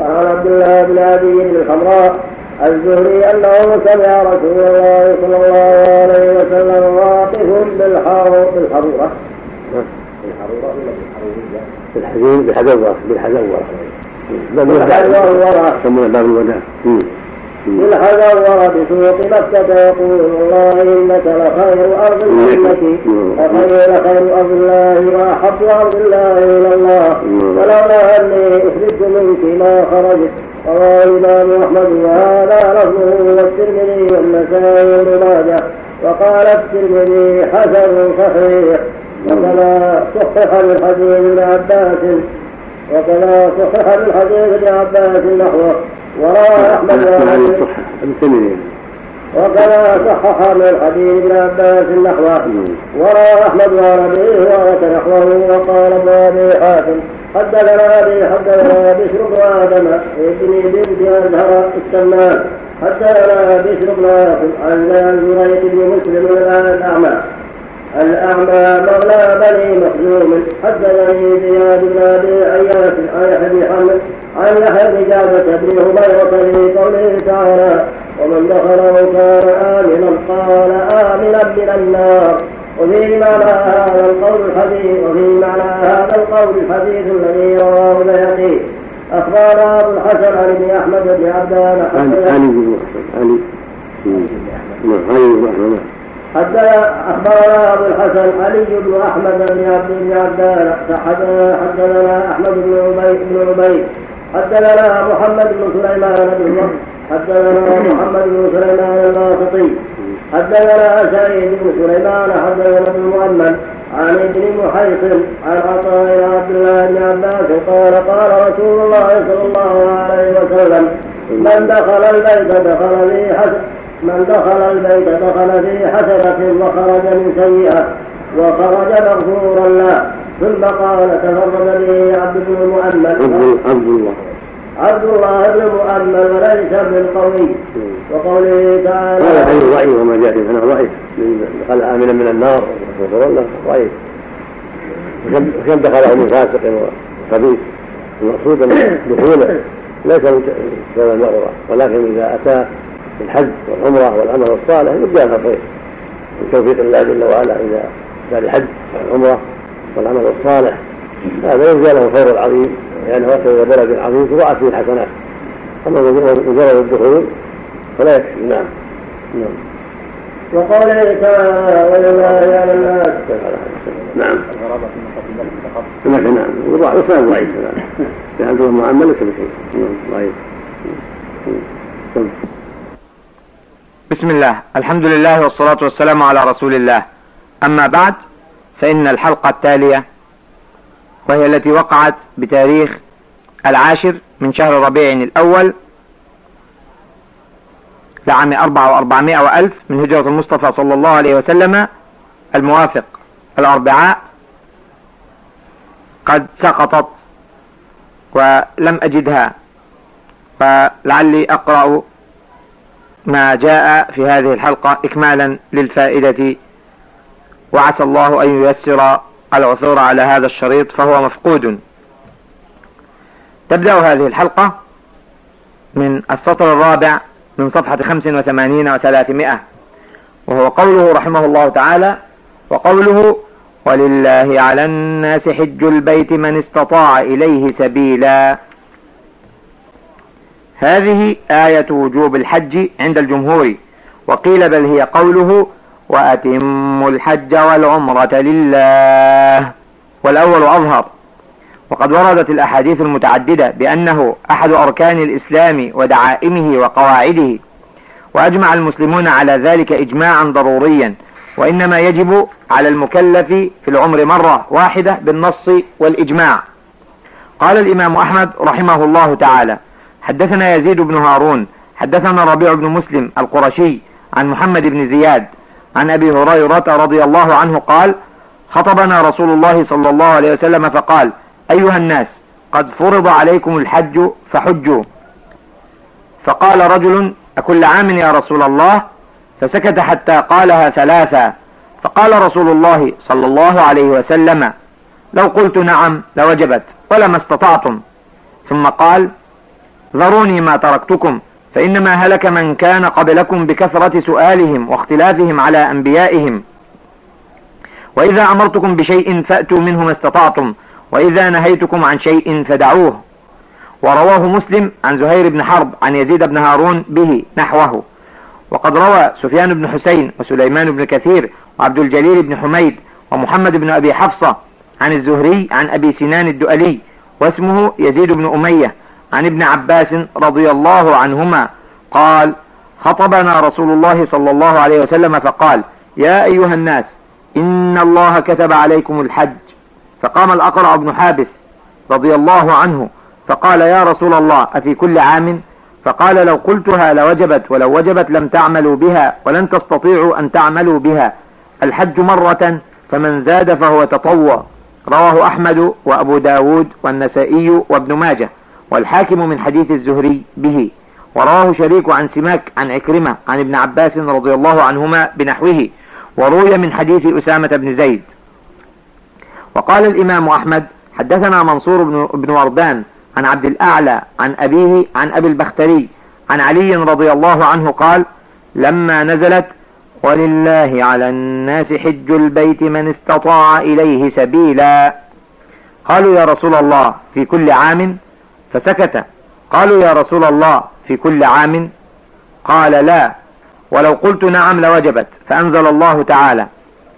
وعن عبد الله بن أبي بن الحمراء الزهري أنه سمع رسول الله صلى الله عليه وسلم واقف بالحرورة بالحرورة. بالحرورة ولا بالحرورية؟ بالحزورة بالحزورة بالحزورة يسمونه باب الوداع. بالحزورة بسوق مكة يقول الله إنك لخير أرض الجنة لخير خير أرض الله وأحب أرض الله إلى الله. ولولا أني أخرجت منك ما خرجت رواه الإمام أحمد وهذا لفظه والترمذي والنسائي وابن ماجه وقال الترمذي حسن صحيح. وكما صحح من حديث ابن عباس وكما صحح من حديث ابن عباس نحوه وروى أحمد وكما صحح من حديث ابن عباس نحوه وروى أحمد وربيه نحوه وقال ابن أبي حاتم حدثنا أبي حدثنا بشر بن آدم ابن بنت أزهر السمان حدثنا بشر بن آدم عن زريق بن مسلم الأعمى الأعمى مولى بني مخزوم حدثني زياد بن أبي عياش عن يحيى حمد عن يحيى بن جابة بن هبيرة في قوله تعالى ومن دخله كان آمنا قال آمنا من النار. وفي معنى هذا القول الحديث وفي معنى هذا القول الحديث الذي رواه البيهقي. أخبرنا أبو الحسن عن ابن أحمد بن عبدان. علي بن علي علي بن أحمد. حتى اخبرنا أبو الحسن علي بن أحمد بن عبد بن عبدان حدثنا أحمد بن عبيد بن عبيد حدثنا محمد بن سليمان بن حدثنا محمد بن سليمان الواسطي حدثنا سعيد بن سليمان حدثنا ابن مؤمن عن ابن محيص عن عطاء عبد الله بن عباس قال قال رسول الله صلى الله عليه وسلم من دخل البيت دخل به حسن من دخل البيت دخل في حسنة وخرج من سيئة وخرج مغفورا له. ثم قال تفرد به عبد بن المؤمل عبد الله. عبد الله بن مؤمل وليس بالقوي وقوله تعالى هذا حديث ضعيف وما جاء فيه ضعيف. دخل آمنا من النار. وتولى ضعيف. وكم دخله من فاسق وخبيث. المقصود أن دخوله ليس سبب المرضى ولكن إذا أتى الحج والعمرة والعمل الصالح يبدأ الخير من توفيق الله جل وعلا اذا كان الحج والعمرة والعمل الصالح. هذا يرجى له الخير العظيم لأنه وصل إلى بلد عظيم تضاعف فيه الحسنات. أما مجرد الدخول فلا يكفي. نعم. نعم. وقوله تعالى ولله على الناس نعم. نعم نعم ضعيف. في عبد الله معمل ليس بشيء نعم. ضعيف بسم الله. الحمد لله والصلاة والسلام على رسول الله. أما بعد فإن الحلقة التالية وهي التي وقعت بتاريخ العاشر من شهر ربيع الأول لعام أربعة وأربعمائة وألف من هجرة المصطفى صلى الله عليه وسلم الموافق الأربعاء. قد سقطت ولم أجدها فلعلي أقرأ ما جاء في هذه الحلقة إكمالا للفائدة. وعسى الله أن ييسر العثور على هذا الشريط فهو مفقود. تبدأ هذه الحلقة من السطر الرابع من صفحة خمس وثمانين وثلاثمائة وهو قوله رحمه الله تعالى وقوله ولله على الناس حج البيت من استطاع إليه سبيلا هذه آية وجوب الحج عند الجمهور وقيل بل هي قوله وأتموا الحج والعمرة لله. والأول أظهر. وقد وردت الأحاديث المتعددة بأنه أحد أركان الإسلام ودعائمه وقواعده وأجمع المسلمون على ذلك إجماعا ضروريا وإنما يجب على المكلف في العمر مرة واحدة بالنص والإجماع. قال الإمام أحمد رحمه الله تعالى حدثنا يزيد بن هارون حدثنا ربيع بن مسلم القرشي عن محمد بن زياد عن أبي هريرة رضي الله عنه قال خطبنا رسول الله صلى الله عليه وسلم فقال أيها الناس قد فرض عليكم الحج فحجوا. فقال رجل أكل عام يا رسول الله؟ فسكت حتى قالها ثلاثا فقال رسول الله صلى الله عليه وسلم لو قلت نعم لوجبت ولما استطعتم. ثم قال ذروني ما تركتكم فإنما هلك من كان قبلكم بكثرة سؤالهم واختلافهم على أنبيائهم. وإذا أمرتكم بشيء فأتوا منه ما استطعتم وإذا نهيتكم عن شيء فدعوه. ورواه مسلم عن زهير بن حرب عن يزيد بن هارون به نحوه. وقد روى سفيان بن حسين وسليمان بن كثير وعبد الجليل بن حميد ومحمد بن أبي حفصة عن الزهري عن أبي سنان الدؤلي واسمه يزيد بن أمية. عن ابن عباس رضي الله عنهما قال خطبنا رسول الله صلى الله عليه وسلم فقال يا أيها الناس إن الله كتب عليكم الحج. فقام الأقرع بن حابس رضي الله عنه فقال يا رسول الله أفي كل عام؟ فقال لو قلتها لوجبت ولو وجبت لم تعملوا بها ولن تستطيعوا أن تعملوا بها. الحج مرة فمن زاد فهو تطوع. رواه أحمد وأبو داود والنسائي وابن ماجه. والحاكم من حديث الزهري به. ورواه شريك عن سماك عن عكرمة عن ابن عباس رضي الله عنهما بنحوه. وروي من حديث أسامة بن زيد. وقال الإمام أحمد حدثنا منصور بن وردان عن عبد الأعلى عن أبيه عن أبي البختري عن علي رضي الله عنه قال لما نزلت ولله على الناس حج البيت من استطاع إليه سبيلا قالوا يا رسول الله في كل عام فسكت. قالوا يا رسول الله في كل عام. قال لا. ولو قلت نعم لوجبت. فأنزل الله تعالى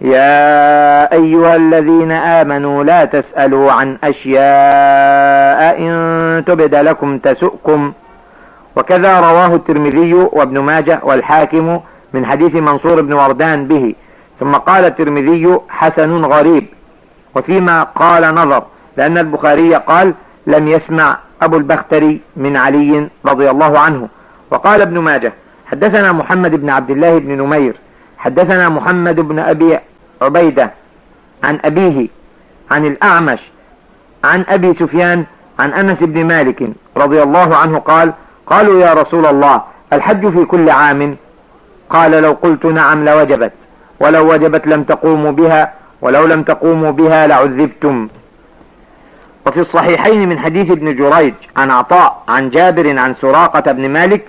يا أيها الذين آمنوا لا تسألوا عن أشياء إن تبد لكم تسؤكم. وكذا رواه الترمذي وابن ماجه والحاكم من حديث منصور بن وردان به. ثم قال الترمذي حسن غريب. وفيما قال نظر لأن البخاري قال لم يسمع أبو البختري من علي رضي الله عنه. وقال ابن ماجه حدثنا محمد بن عبد الله بن نمير حدثنا محمد بن أبي عبيدة عن أبيه عن الأعمش عن أبي سفيان عن أنس بن مالك رضي الله عنه قال قالوا يا رسول الله الحج في كل عام؟ قال لو قلت نعم لوجبت ولو وجبت لم تقوموا بها ولو لم تقوموا بها لعذبتم. وفي الصحيحين من حديث ابن جريج عن عطاء عن جابر عن سراقة بن مالك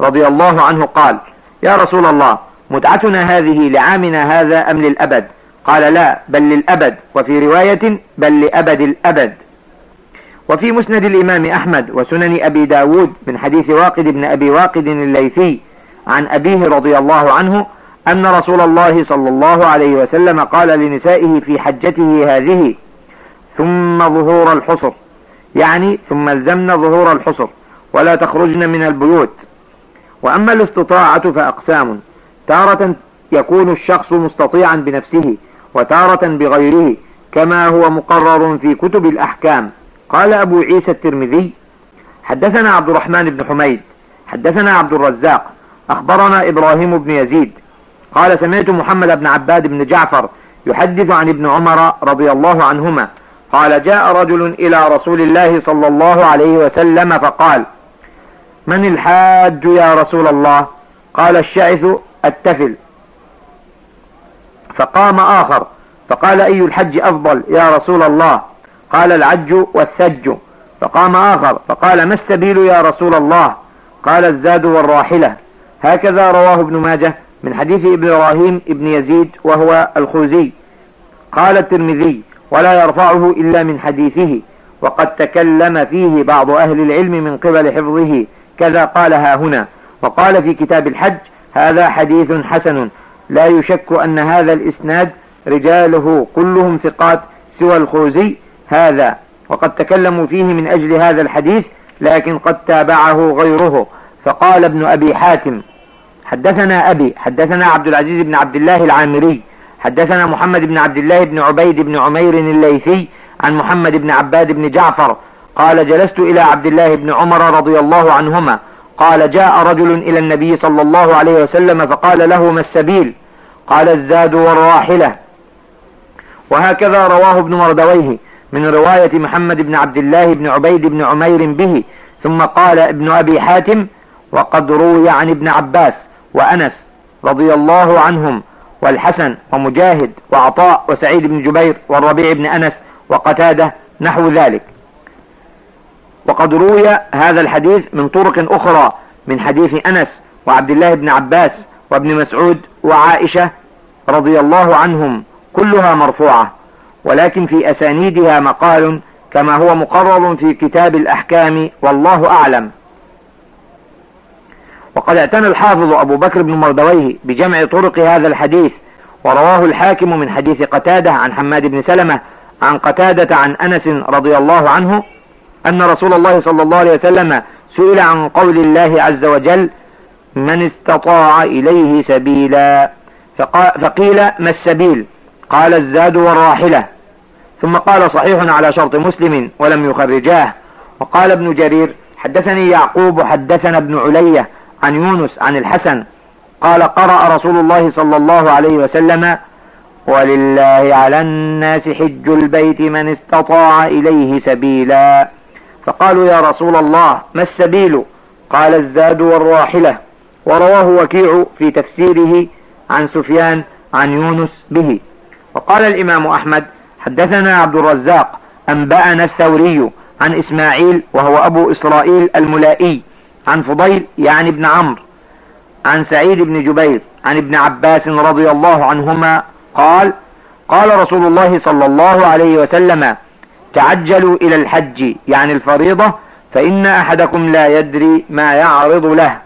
رضي الله عنه قال يا رسول الله متعتنا هذه لعامنا هذا أم للأبد؟ قال لا بل للأبد. وفي رواية بل لأبد الأبد. وفي مسند الإمام أحمد وسنن أبي داود من حديث واقد بن أبي واقد الليثي عن أبيه رضي الله عنه أن رسول الله صلى الله عليه وسلم قال لنسائه في حجته هذه ظهور الحصر. يعني ثم الزمن ظهور الحصر. ولا تخرجن من البيوت. وأما الاستطاعة فأقسام. تارة يكون الشخص مستطيعا بنفسه وتارة بغيره كما هو مقرر في كتب الأحكام. قال أبو عيسى الترمذي حدثنا عبد الرحمن بن حميد حدثنا عبد الرزاق أخبرنا إبراهيم بن يزيد. قال سمعت محمد بن عباد بن جعفر يحدث عن ابن عمر رضي الله عنهما قال جاء رجل إلى رسول الله صلى الله عليه وسلم فقال من الحاج يا رسول الله؟ قال الشعث التفل. فقام آخر فقال أي الحج أفضل يا رسول الله؟ قال العج والثج. فقام آخر فقال ما السبيل يا رسول الله؟ قال الزاد والراحلة. هكذا رواه ابن ماجه من حديث إبراهيم ابن يزيد وهو الخوزي. قال الترمذي ولا يرفعه إلا من حديثه. وقد تكلم فيه بعض أهل العلم من قبل حفظه. كذا قالها هنا. وقال في كتاب الحج هذا حديث حسن. لا يشك أن هذا الإسناد رجاله كلهم ثقات سوى الخوزي هذا. وقد تكلموا فيه من أجل هذا الحديث لكن قد تابعه غيره. فقال ابن أبي حاتم حدثنا أبي حدثنا عبد العزيز بن عبد الله العامري. حدثنا محمد بن عبد الله بن عبيد بن عمير الليثي عن محمد بن عباد بن جعفر قال جلست إلى عبد الله بن عمر رضي الله عنهما قال جاء رجل إلى النبي صلى الله عليه وسلم فقال له ما السبيل؟ قال الزاد والراحلة. وهكذا رواه ابن مردويه من رواية محمد بن عبد الله بن عبيد بن عمير به ثم قال ابن أبي حاتم وقد روي عن ابن عباس وأنس رضي الله عنهم والحسن ومجاهد وعطاء وسعيد بن جبير والربيع بن أنس وقتادة نحو ذلك. وقد روي هذا الحديث من طرق أخرى من حديث أنس وعبد الله بن عباس وابن مسعود وعائشة رضي الله عنهم كلها مرفوعة ولكن في أسانيدها مقال كما هو مقرر في كتاب الأحكام والله أعلم. وقد اعتنى الحافظ أبو بكر بن مردويه بجمع طرق هذا الحديث ورواه الحاكم من حديث قتادة عن حماد بن سلمة عن قتادة عن أنس رضي الله عنه أن رسول الله صلى الله عليه وسلم سئل عن قول الله عز وجل من استطاع إليه سبيلا؟ فقيل ما السبيل؟ قال الزاد والراحلة. ثم قال صحيح على شرط مسلم ولم يخرجاه. وقال ابن جرير حدثني يعقوب حدثنا ابن علية عن يونس عن الحسن. قال قرأ رسول الله صلى الله عليه وسلم ولله على الناس حج البيت من استطاع إليه سبيلا فقالوا يا رسول الله ما السبيل؟ قال الزاد والراحلة ورواه وكيع في تفسيره عن سفيان عن يونس به. وقال الإمام أحمد حدثنا عبد الرزاق أنبأنا الثوري عن إسماعيل وهو أبو إسرائيل الملائي عن فضيل يعني ابن عمرو. عن سعيد بن جبير عن ابن عباس رضي الله عنهما قال قال رسول الله صلى الله عليه وسلم تعجلوا إلى الحج يعني الفريضة فإن أحدكم لا يدري ما يعرض له.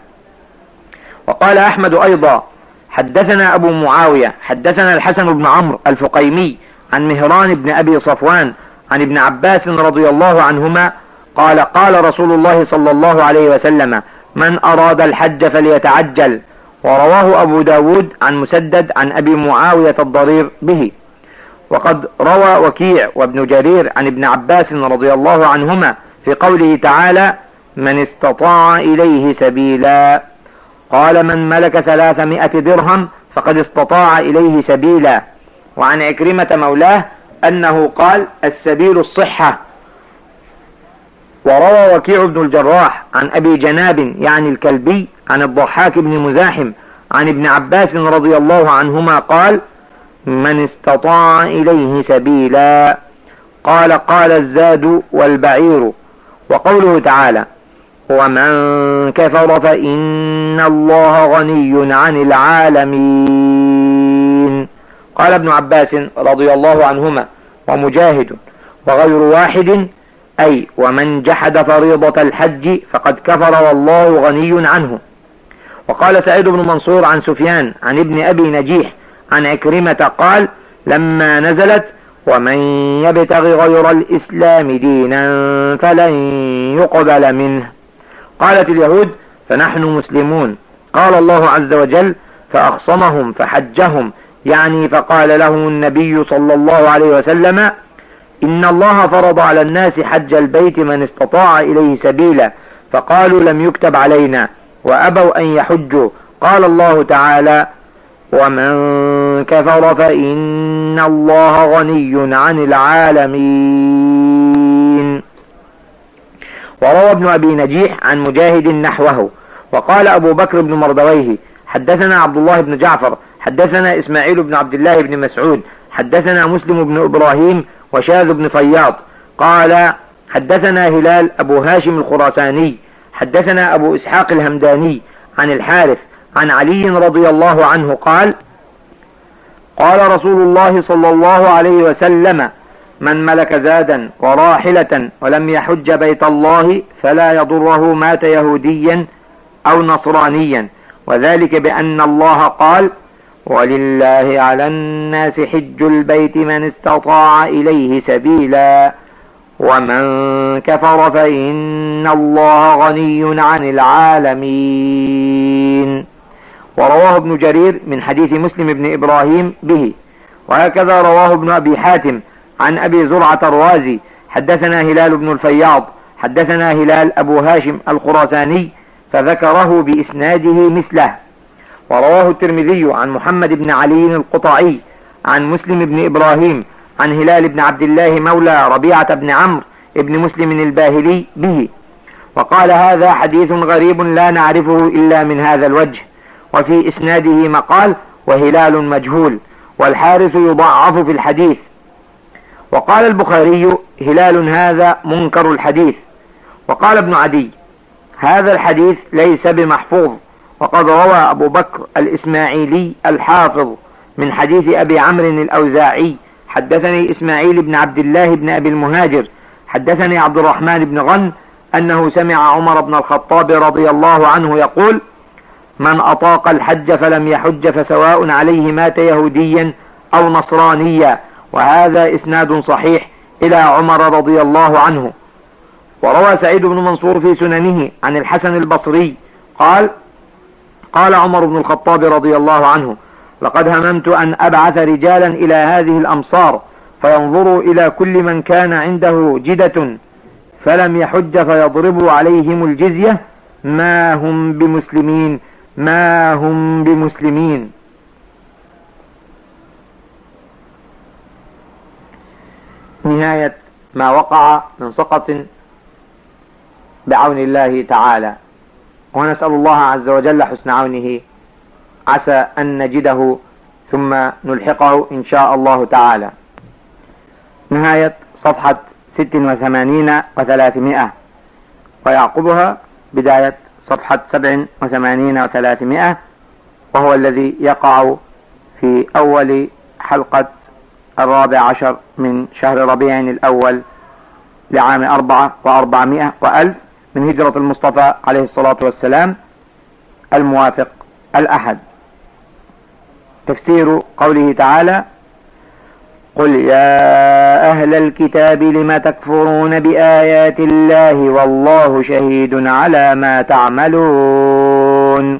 وقال أحمد أيضا حدثنا أبو معاوية حدثنا الحسن بن عمرو الفقيمي عن مهران بن أبي صفوان عن ابن عباس رضي الله عنهما قال قال رسول الله صلى الله عليه وسلم من أراد الحج فليتعجل. ورواه أبو داود عن مسدد عن أبي معاوية الضرير به. وقد روى وكيع وابن جرير عن ابن عباس رضي الله عنهما في قوله تعالى من استطاع إليه سبيلا. قال من ملك ثلاثمائة درهم فقد استطاع إليه سبيلا. وعن عكرمة مولاه أنه قال السبيل الصحة. وروى وكيع بن الجراح عن أبي جناب يعني الكلبي عن الضحاك بن مزاحم عن ابن عباس رضي الله عنهما قال من استطاع إليه سبيلا قال قال الزاد والبعير وقوله تعالى ومن كفر فإن الله غني عن العالمين قال ابن عباس رضي الله عنهما ومجاهد وغير واحد أي ومن جحد فريضة الحج فقد كفر والله غني عنه. وقال سعيد بن منصور عن سفيان عن ابن أبي نجيح عن عكرمة قال لما نزلت ومن يبتغ غير الإسلام دينا فلن يقبل منه قالت اليهود فنحن مسلمون قال الله عز وجل فأخصمهم فحجهم يعني فقال لهم النبي صلى الله عليه وسلم إن الله فرض على الناس حج البيت من استطاع إليه سبيلا فقالوا لم يكتب علينا وأبوا أن يحجوا قال الله تعالى ومن كفر فإن الله غني عن العالمين وروى ابن أبي نجيح عن مجاهد نحوه وقال أبو بكر بن مردويه حدثنا عبد الله بن جعفر حدثنا إسماعيل بن عبد الله بن مسعود حدثنا مسلم بن إبراهيم وشاذ بن فياض قال حدثنا هلال أبو هاشم الخراساني حدثنا أبو إسحاق الهمداني عن الحارث عن علي رضي الله عنه قال قال رسول الله صلى الله عليه وسلم من ملك زادا وراحلة ولم يحج بيت الله فلا يضره مات يهوديا أو نصرانيا وذلك بأن الله قال ولله على الناس حج البيت من استطاع إليه سبيلا. ومن كفر فإن الله غني عن العالمين. ورواه ابن جرير من حديث مسلم بن إبراهيم به. وهكذا رواه ابن أبي حاتم عن أبي زرعة الرازي. حدثنا هلال بن الفياض. حدثنا هلال أبو هاشم الخراساني. فذكره بإسناده مثله. ورواه الترمذي عن محمد بن علي القطعي عن مسلم بن إبراهيم عن هلال بن عبد الله مولى ربيعة بن عمرو بن مسلم الباهلي به. وقال هذا حديث غريب لا نعرفه إلا من هذا الوجه وفي إسناده مقال وهلال مجهول والحارث يضعف في الحديث. وقال البخاري هلال هذا منكر الحديث. وقال ابن عدي هذا الحديث ليس بمحفوظ. وقد روى أبو بكر الإسماعيلي الحافظ من حديث أبي عمرو الأوزاعي حدثني إسماعيل بن عبد الله بن أبي المهاجر حدثني عبد الرحمن بن غن أنه سمع عمر بن الخطاب رضي الله عنه يقول من أطاق الحج فلم يحج فسواء عليه مات يهوديا أو نصرانيا وهذا إسناد صحيح إلى عمر رضي الله عنه. وروى سعيد بن منصور في سننه عن الحسن البصري قال قال عمر بن الخطاب رضي الله عنه لقد هممت أن أبعث رجالا إلى هذه الأمصار فينظروا إلى كل من كان عنده جدة فلم يحج فيضربوا عليهم الجزية ما هم بمسلمين ما هم بمسلمين. نهاية ما وقع من سقط بعون الله تعالى. ونسأل الله عز وجل حسن عونه. عسى أن نجده ثم نلحقه إن شاء الله تعالى. نهاية صفحة ست وثمانين وثلاثمائة. ويعقبها بداية صفحة سبع وثمانين وثلاثمائة. وهو الذي يقع في أول حلقة الرابع عشر من شهر ربيع الأول لعام أربعة وأربعمائة وألف. من هجرة المصطفى عليه الصلاة والسلام الموافق الأحد. تفسير قوله تعالى قل يا أهل الكتاب لم تكفرون بآيات الله والله شهيد على ما تعملون؟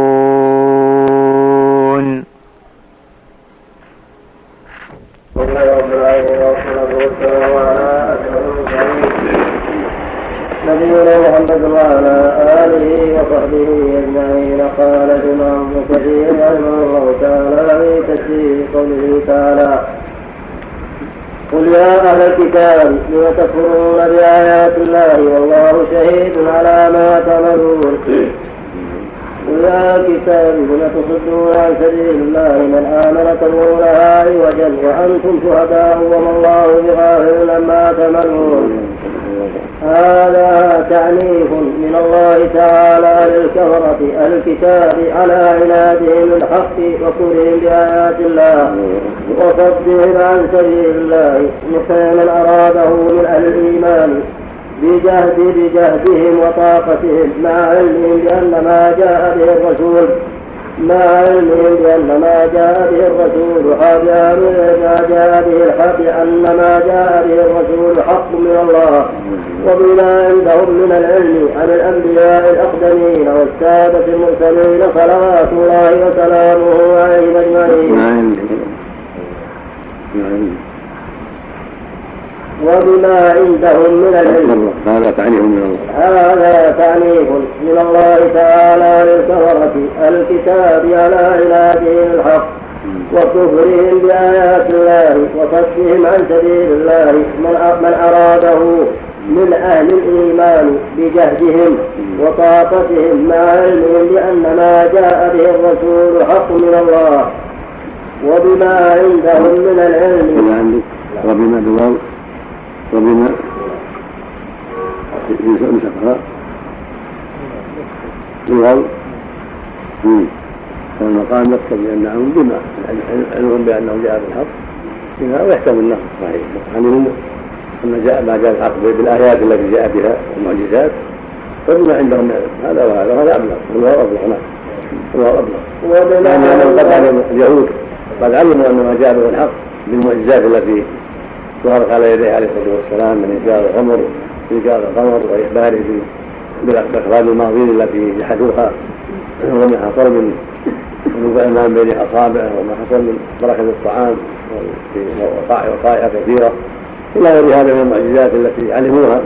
نبينا محمد وعلى آله وصحبه أجمعين. قال الإمام ابن كثير رحمه الله تعالى في تفسير قوله تعالى قل يا أهل الكتاب لم تكفرون بآيات الله والله شهيد على ما تعملون؟ لم تصدون عن سبيل الله من آمن تبغونها عوجا وأنتم شهداء وما الله بغافل عما تعملون. هذا تعنيف من الله تعالى للكفرة الكتاب على عنادهم الحق وكفرهم بآيات الله. وصدهم عن سبيل الله من أراده من أهل الإيمان. بجهد بجهدهم وطاقتهم. مع علمهم بأن ما جاء به الرسول. مع علمهم بأن ما جاء به الرسول. حق ما جاء به الحق أن ما جاء به الرسول حق من الله. وبما عندهم من العلم عن الأنبياء الأقدمين والسادة المرسلين صلوات الله وسلامه عليهم أجمعين. وبما عندهم من العلم. هذا تعنيف من الله. هذا تعنيف من الله تعالى للكفرة الكتاب على علاجهم الحق وكفرهم بآيات الله وصدهم عن سبيل الله من من أراده من أهل الإيمان بجهدهم وطاقتهم مع علمهم بأن ما جاء به الرسول حق من الله. وبما عندهم من العلم. وبما بالواو. وبما مسكها بالواو فالمقام يقتضي انهم بما علمهم بانه جاء بالحق. بما ويحتمل النص صحيح. علموا أن جاء ما جاء الحق بالآيات التي جاء بها المعجزات فبما عندهم هذا وهذا وهذا أبلغ. والله أبلغ نعم. والله أبلغ. يعني قد اليهود قد علموا أن ما جاء به الحق بالمعجزات التي ظهرت على يديه عليه الصلاة والسلام من انكار الخمر انكار القمر وإخباره بالأخبار الماضين التي جحدوها وما حصل من نزوع بين أصابعه وما حصل من بركه الطعام وقائع كثيرة. إلى غير هذا من المعجزات التي علموها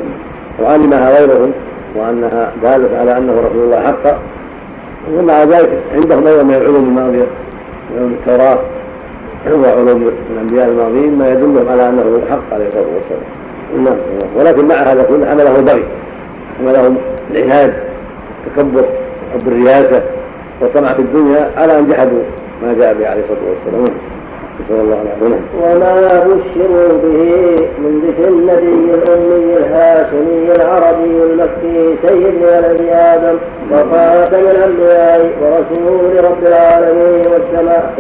وعلمها غيرهم وأنها داله على أنه رسول الله حقا. ومع ذلك عندهم أيضا من العلوم الماضية من التوراة وعلوم الأنبياء الماضيين ما يدلهم على أنه حق عليه الصلاة والسلام. نعم. ولكن مع هذا كله حمله البغي حملهم العناد التكبر حب الرياسة والطمع في الدنيا على أن جحدوا ما جاء به عليه الصلاة والسلام. نسأل الله العافية. وما بشروا به من ذكر النبي الأمي الهاشمي العربي المكي سيد ولد آدم وخاتم الأنبياء ورسول رب العالمين والسماء.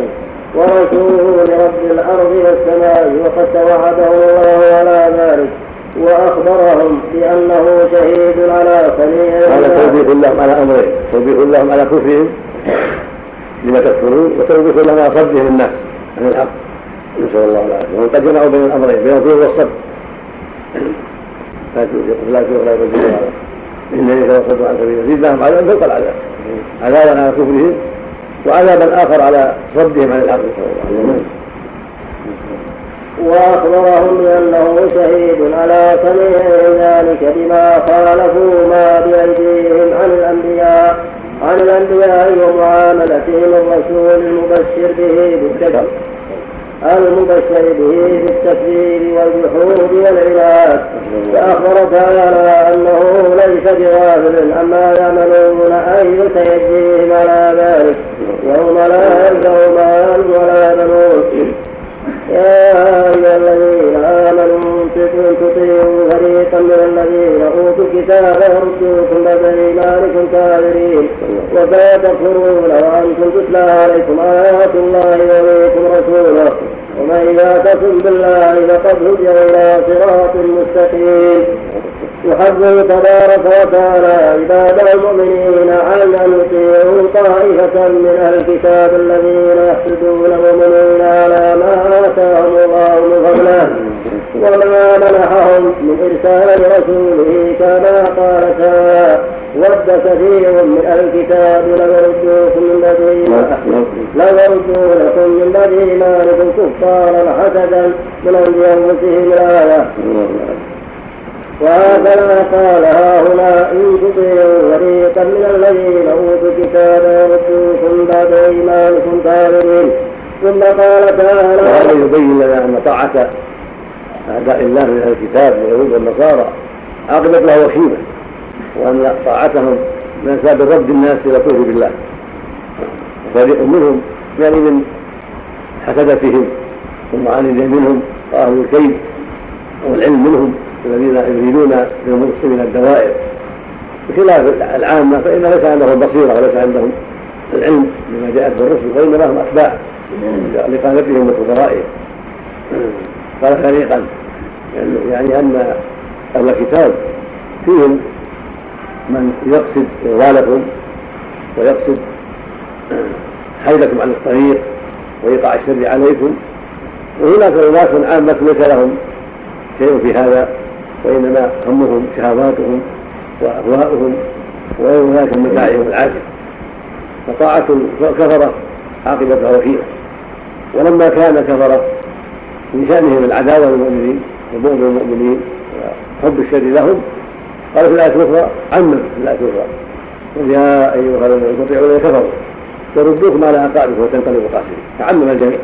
ورسول رب الأرض والسماء وقد توعده الله على ذلك وأخبرهم بأنه شهيد على صنيع هذا توبيخ لهم على امرين توبيخ لهم على كفرهم لما تكفرون وتوبيخ لهم على صدهم الناس عن الحق. نسأل الله العافية. وقد جمعوا بين الأمرين بين الظلم والصبر لا تغلى الرجل انني توصلت عن سبيل يزيد لهم عذابا فوق العذاب. عذابا على كفرهم. وعذابا اخر على صدهم عن الحق نسال الله العافيه وأخبرهم بأنه شهيد على سميع ذلك بما خالفوا ما بأيديهم عن الأنبياء. عن الأنبياء ومعاملتهم الرسول المبشر به بالتكبير المبشر به بالتكذيب والجحود والعناد فأخبر تعالى أنه ليس بغافل عما يعملون أي سيجزيهم على ذلك. يوم لا ينفع مال ولا بنون يا أيها الذين آمنوا تطيعوا فريقا من الذين أوتوا الكتاب يردوكم بعد إيمانكم كافرين وسيتكفرون وأنتم تتلى عليكم آيات الله وفيكم رسوله ومن يعتصم بالله فقد هدي إلى صراط مستقيم يحذر تبارك وتعالى عباده المؤمنين عن ان يطيعوا طائفه من أهل الكتاب الذين يحسدون المؤمنين على ما وما منحهم من ارسال رسوله كما قال تعالى ود كثير من أهل الكتاب لو يردوكم من بعد لو يردونكم من كفارا حسدا من عند انفسهم الايه وهكذا قال ها هنا إن تطيعوا فريقا من الذين أوتوا الكتاب يردوكم بعد إيمانكم كافرين ثم قال تعالى وهذا يبين لنا أن طاعة أعداء الله من أهل الكتاب واليهود والنصارى عاقبة له وخيمة وأن طاعتهم من أسباب رد الناس إلى الكفر بالله. وفريق منهم يعني من حسدتهم والمعاندين منهم وأهل الكيد والعلم منهم الذين يريدون من المسلمين الدوائر. بخلاف العامة فإن ليس عندهم بصيرة وليس عندهم العلم بما جاءت بالرسل وإنما هم أتباع لقادتهم وكبرائهم قال فريقا. يعني أن أهل الكتاب فيهم من يقصد إضلالكم ويقصد حيلكم عن الطريق ويقع الشر عليكم وهناك أناس عامة ليس لهم شيء في هذا وإنما همهم شهواتهم وأهواؤهم وغير ذلك من متاعهم العاجل فطاعة الكفرة عاقبتها وخيمة ولما كان كفرة من شأنهم العداوة للمؤمنين وبغض المؤمنين وحب الشر لهم. قال في الآية الأخرى عمم في الآية الأخرى. قل يا أيها الذين تطيعون كفروا. يردوكم على أعقابكم وتنقلبوا خاسرين. تعمم الجميع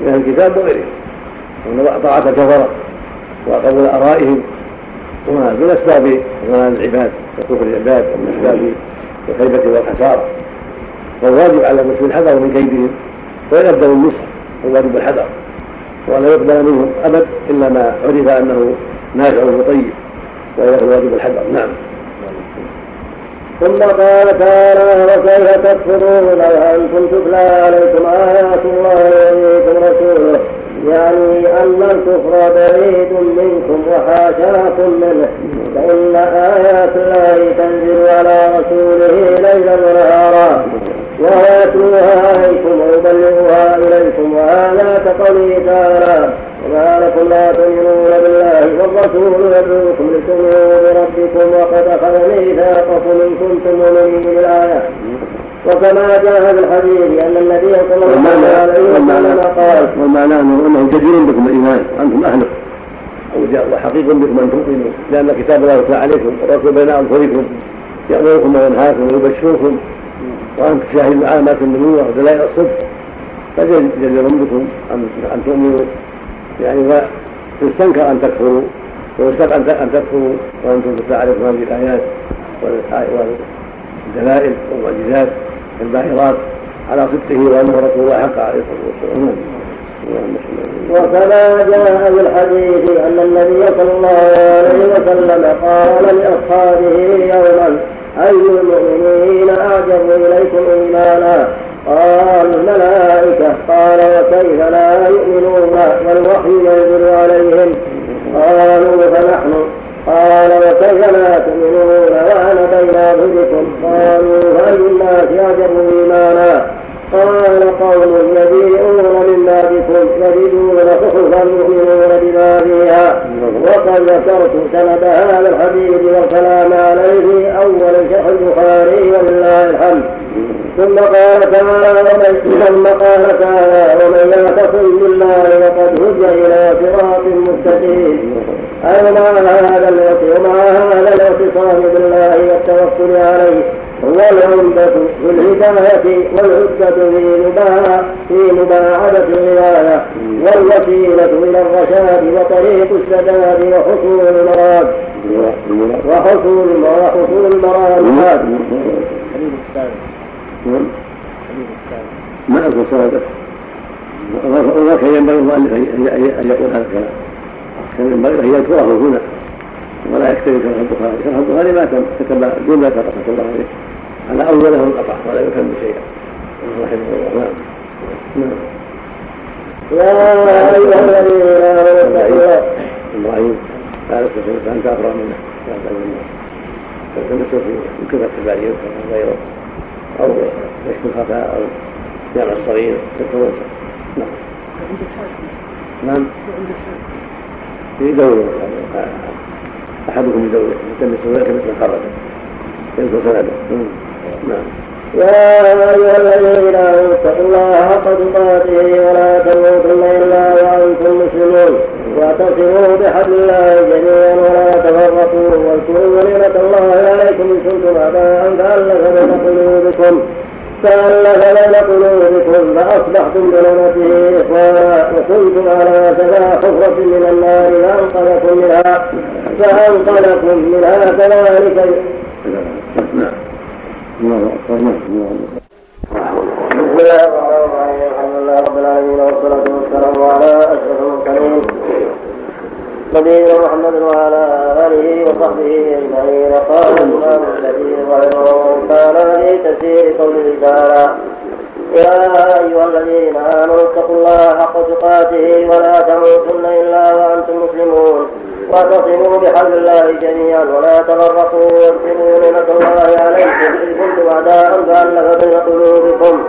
من أهل الكتاب وغيرهم. وأن طاعة الكفرة وقبول آرائهم. وما من أسباب ضلال العباد وكفر العباد ومن أسباب الخيبة والخسارة. فالواجب على المسلم الحذر من كيدهم. وإن أبدلوا النصح فالواجب الحذر. ولا يقبل منهم أبد إلا ما عرف أنه نافع وطيب وهو الواجب الحذر. نعم. ثم قال تعالى وكيف تكفرون؟ وأنتم تتلى عليكم آيات الله ويريكم رسوله يعني أن الكفر بعيد منكم وحاشاكم منه فإن آيات الله تنزل على رسوله ليلا ونهارا. وهو عليكم ويبلغها إليكم وهذا كقوله تعالى وما لكم لا تؤمنون بالله والرسول يدعوكم لتؤمنوا بربكم وقد أخذ ميثاقكم إن كنتم مؤمنين بالآية وكما جاء في الحديث ان النبي صلى الله عليه وسلم قال والمعنى انه جدير بكم الايمان أنتم اهله وحقيق بكم أن تؤمنوا لأن كتاب الله تعالى عليكم والرسول بين اظهركم يأمركم وينهاكم ويبشركم. وأنتم تشاهدوا علامات النبوه ودلائل الصدق فجدير بكم ان أن تؤمنوا. يعني فيستنكر أن تكفروا ويستحب أن تكفروا وأنتم تعرفون هذه الايات والدلائل والمعجزات الباهرات على صدقه وانه رسول الله حق عليه الصلاة والسلام. وكما جاء في الحديث أن النبي صلى الله عليه وسلم قال لأصحابه يوما اي المؤمنين اعجب إليكم إيمانا. قال الملائكة قال وكيف لا يؤمنون والوحي ينزل عليهم؟ قالوا فنحن. قال وكيف لا تؤمنون وأنا بين اظهركم قالوا فاي الناس اعجب إيمانا. قال قوم يبيعون من بابكم يجدون صحفا يؤمنون وقد ذكرت سند هذا الحديث والكلام عليه أول شرح البخاري ثم قال تعالى ومن ثم قال تعالى ومن يعتصم بالله وقد هدي إلى صراط مستقيم. اي مع هذا ومع هذا الاعتصام بالله والتوكل عليه؟ هو العمدة في الهداية والعدة في في مباعدة الغاية. والوسيلة إلى الرشاد وطريق السداد وحصول المراد. وحصول وحصول المراد. ما أذكر صلاته وكان ينبغي المؤلف أن يقول هذا الكلام. كان ينبغي أن يذكره هنا. ولا يكتفي شرح البخاري. شرح البخاري ما كتب دون ذكر رحمة الله عليه. على أوله انقطع ولا يكمل شيئا. رحمه الله. نعم. يا أيها الذين آمنوا إبراهيم. قال أنت أقرأ منه. لا فالتمسوا في كتب التبعير غيره. أو كشف الخفاء أو جامع الصغير تتوسع نعم. نعم. في دوره أحدكم بدوره يلتمس يلتمس الخرج يذكر سنده. نعم. يا أيها الذين آمنوا اتقوا الله حق تقاته ولا تموتن إلا وأنتم مسلمون. واعتصموا بحبل الله جميعا ولا تفرقوا واذكروا نعمة الله عليكم إن كنتم أعداء فألف بين قلوبكم. فألف بين قلوبكم فأصبحتم بنعمته إخوانا وكنتم على شفا حفرة من النار فأنقذكم منها فأنقذكم منها كذلك نعم بسم الله الرحمن الرحيم الحمد لله رب العالمين والصلاة والسلام على أشرف المرسلين نبينا محمد وعلى آله وصحبه أجمعين قال الإمام الذي رحمه تعالى في تفسير قوله تعالى يا أيها الذين آمنوا اتقوا الله حق تقاته ولا تموتن إلا وأنتم مسلمون واعتصموا بحبل الله جميعا ولا تفرقوا واذكروا نعمة الله عليكم إذ كنتم أعداء فألف بين قلوبكم.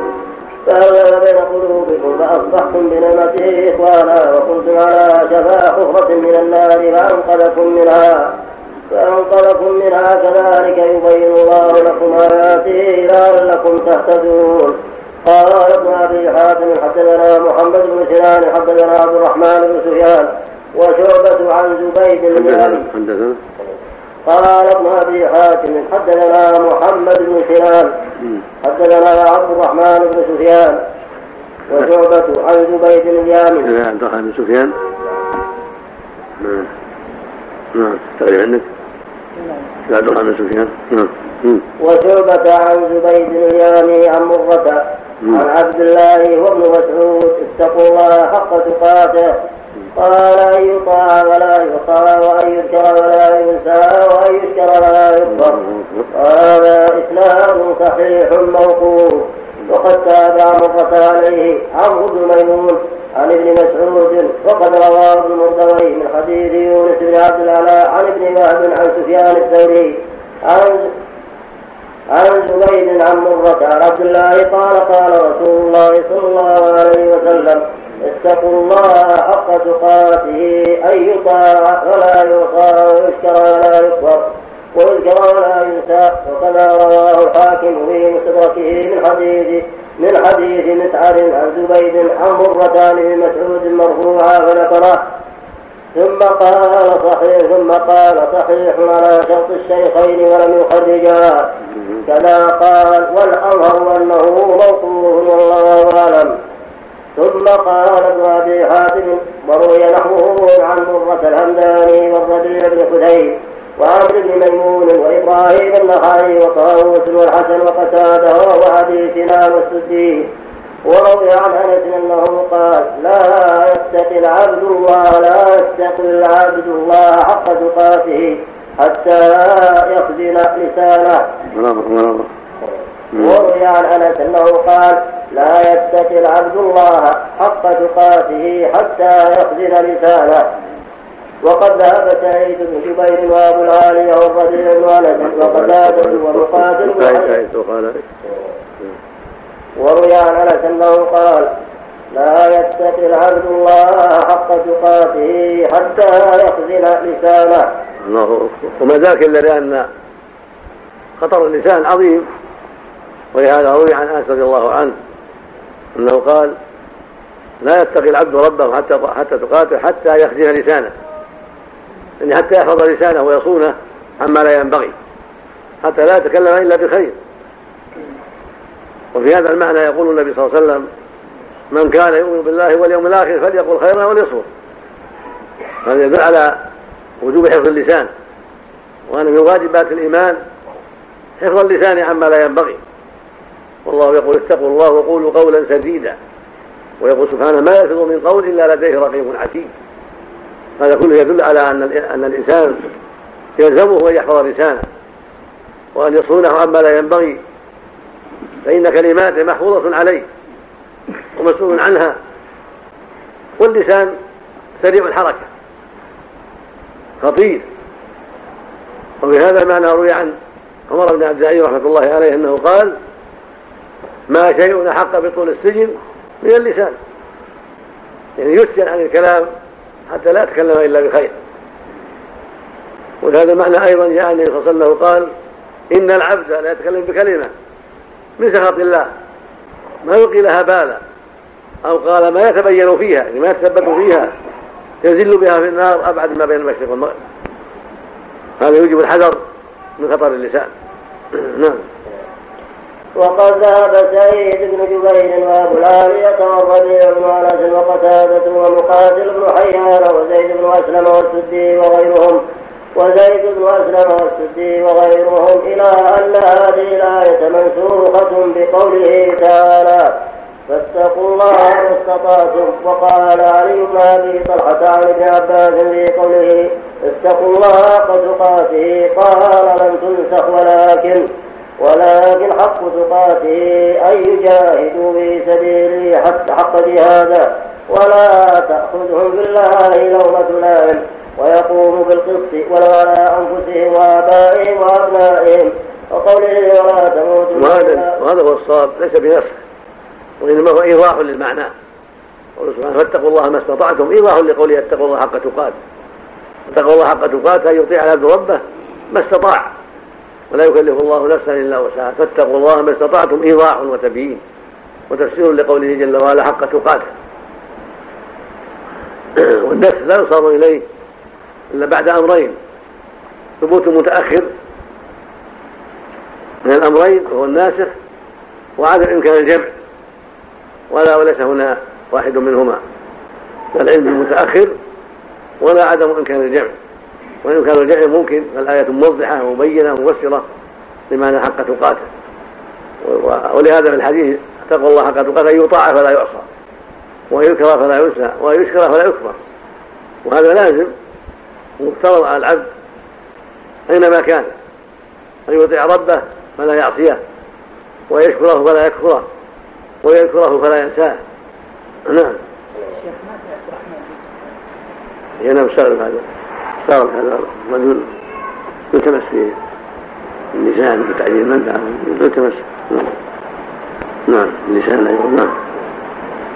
فألف بين قلوبكم فأصبحتم بنعمته إخوانا وكنتم على شفا حفرة من النار فأنقذكم منها. فأنقذكم منها كذلك يبين الله لكم آياته لعلكم تهتدون. قال ابن أبي حاتم حدثنا محمد بن سنان حدثنا عبد الرحمن بن سفيان وشعبة عن زبيد بن قال ابن أبي حاتم حدثنا محمد بن سنان حدثنا عبد الرحمن بن سفيان وشعبة عن زبيد اليامي. عبد الرحمن بن سفيان. نعم. نعم عندك. عبد الرحمن بن سفيان. نعم. وشعبة عن زبيد اليامي عن مرة عن عبد الله وابن مسعود اتقوا الله حق تقاته قال أن يطاع ولا يطاع وأن يذكر ولا ينسى وأن يذكر ولا يكفر. هذا إسناد صحيح موقوف. وقد تابع مرة عليه عمرو بن ميمون عن ابن مسعود. وقد رواه ابن مردوي من حديث يونس بن عبد العلاء عن ابن وهب عن سفيان الثوري. عن عن زبيد عن مرة عن عبد الله قال قال رسول الله صلى الله عليه وسلم اتقوا الله حق تقاته أن يطاع ولا يعصى ويشكر ولا يكفر ويذكر ولا ينسى وكذا رواه الحاكم في مستدركه من حديث من حديث مسعر عن زبيد عن مرة بن مسعود مرفوعا فذكره ثم قال صحيح ثم قال صحيح على شرط الشيخين ولم يخرجا. كذا قال والأظهر أنه موقوف والله أعلم. ثم قال ابن أبي حاتم وروي نحوه عن مرة الهمداني والربيع بن خديج وعمرو بن ميمون وإبراهيم النخعي وطاووس والحسن وقتاده وأبي سنان والسدي وروي عن أنس أنه قال لا يتقي العبد الله لا يتقي العبد الله حق تقاته حتى يخزن لسانه. وروي عن أنس أنه قال لا يتقي العبد الله حق تقاته حتى يخزن لسانه. وقد ذهب سعيد بن جبير وأبو العالية والربيع بن أنس وقتادة ومقاتل وروي عن أنس أنه قال لا يتقي العبد الله حق تقاته حتى يخزن لسانه. الله وما ذاك إلا لأن خطر اللسان عظيم. ولهذا روي عن انس رضي الله عنه انه قال لا يتقي العبد ربه حتى حتى تقاتل حتى يخزن لسانه. يعني حتى يحفظ لسانه ويصونه عما لا ينبغي. حتى لا يتكلم إلا بخير. وفي هذا المعنى يقول النبي صلى الله عليه وسلم من كان يؤمن بالله واليوم الآخر فليقل خيرا وليصمت. هذا يدل على وجوب حفظ اللسان. وأن من واجبات الإيمان حفظ اللسان عما لا ينبغي. والله يقول اتقوا الله وقولوا قولا سديدا. ويقول سبحانه ما يلفظ من قول إلا لديه رقيب عتيد. هذا كله يدل على أن أن الإنسان يلزمه أن يحفظ لسانه وأن يصونه عما لا ينبغي. فإن كلماته محفوظة عليه ومسؤول عنها واللسان سريع الحركة. خطير. وبهذا المعنى روي عن عمر بن عبد العزيز رحمة الله عليه أنه قال ما شيء أحق بطول السجن من اللسان. يعني يسجن عن الكلام حتى لا يتكلم إلا بخير. وهذا المعنى أيضا جاء النبي صلى الله عليه وسلم قال إن العبد لا يتكلم بكلمة من سخط الله. ما يلقي لها بالا. أو قال ما يتبين فيها يعني ما يتثبت فيها يزل بها في النار أبعد ما بين المشرق والمغرب. هذا يوجب الحذر من خطر اللسان. نعم. وقد ذهب سعيد بن جبير وابو العالية والربيع بن انس وقتادة ومقاتل بن حيان وزيد بن أسلم والسدي وغيرهم. وزيد بن أسلم والسدي وغيرهم إلى أن هذه الآية منسوخة بقوله تعالى فاتقوا الله ما استطعتم. وقال علي بن أبي طلحة عن ابن عباس في قوله اتقوا الله حق تقاته قال لم تنسخ ولكن ولكن حق تقاته أن يجاهدوا في سبيله حتى حق جهاده. ولا تأخذهم بالله لومة لائم ويقوموا بالقسط ولو على أنفسهم وآبائهم وأبنائهم. وقوله ولا تموتوا وهذا وهذا هو الصواب؟ ليس بنسخ وإنما هو إيضاح للمعنى. قوله سبحانه فاتقوا الله ما استطعتم. إيضاح لقوله اتقوا الله حق تقاته. اتقوا الله حق تقاته أن يطيع العبد ربه ما استطاع. ولا يكلف الله نفسا إلا وسعها. فاتقوا الله ما استطعتم إيضاح وتبيين. وتفسير لقوله جل وعلا حق تقاته. والنسخ لا يصار إليه إلا بعد أمرين. ثبوت متأخر من الأمرين وهو الناسخ وعدم إمكان الجمع. ولا وليس هنا واحد منهما. العلم بالمتاخر ولا عدم إمكان الجمع. وإن كان الجمع ممكن فالآية موضحة ومبينة ومفسرة لمعنى حق تقاته. ولهذا في الحديث اتقوا الله حق تقاته أن يطاع فلا يعصى وأن يكره فلا ينسى وأن يشكر فلا يكفر. وهذا لازم مفترض على العبد أينما كان أن يطيع ربه فلا يعصيه ويشكره فلا يكفره ويذكره فلا ينساه. نعم. هنا مستغرب هذا. صار هذا الرجل يلتمس في اللسان بتعديل المنفعة يلتمس نعم. نعم. اللسان أيضا. نعم.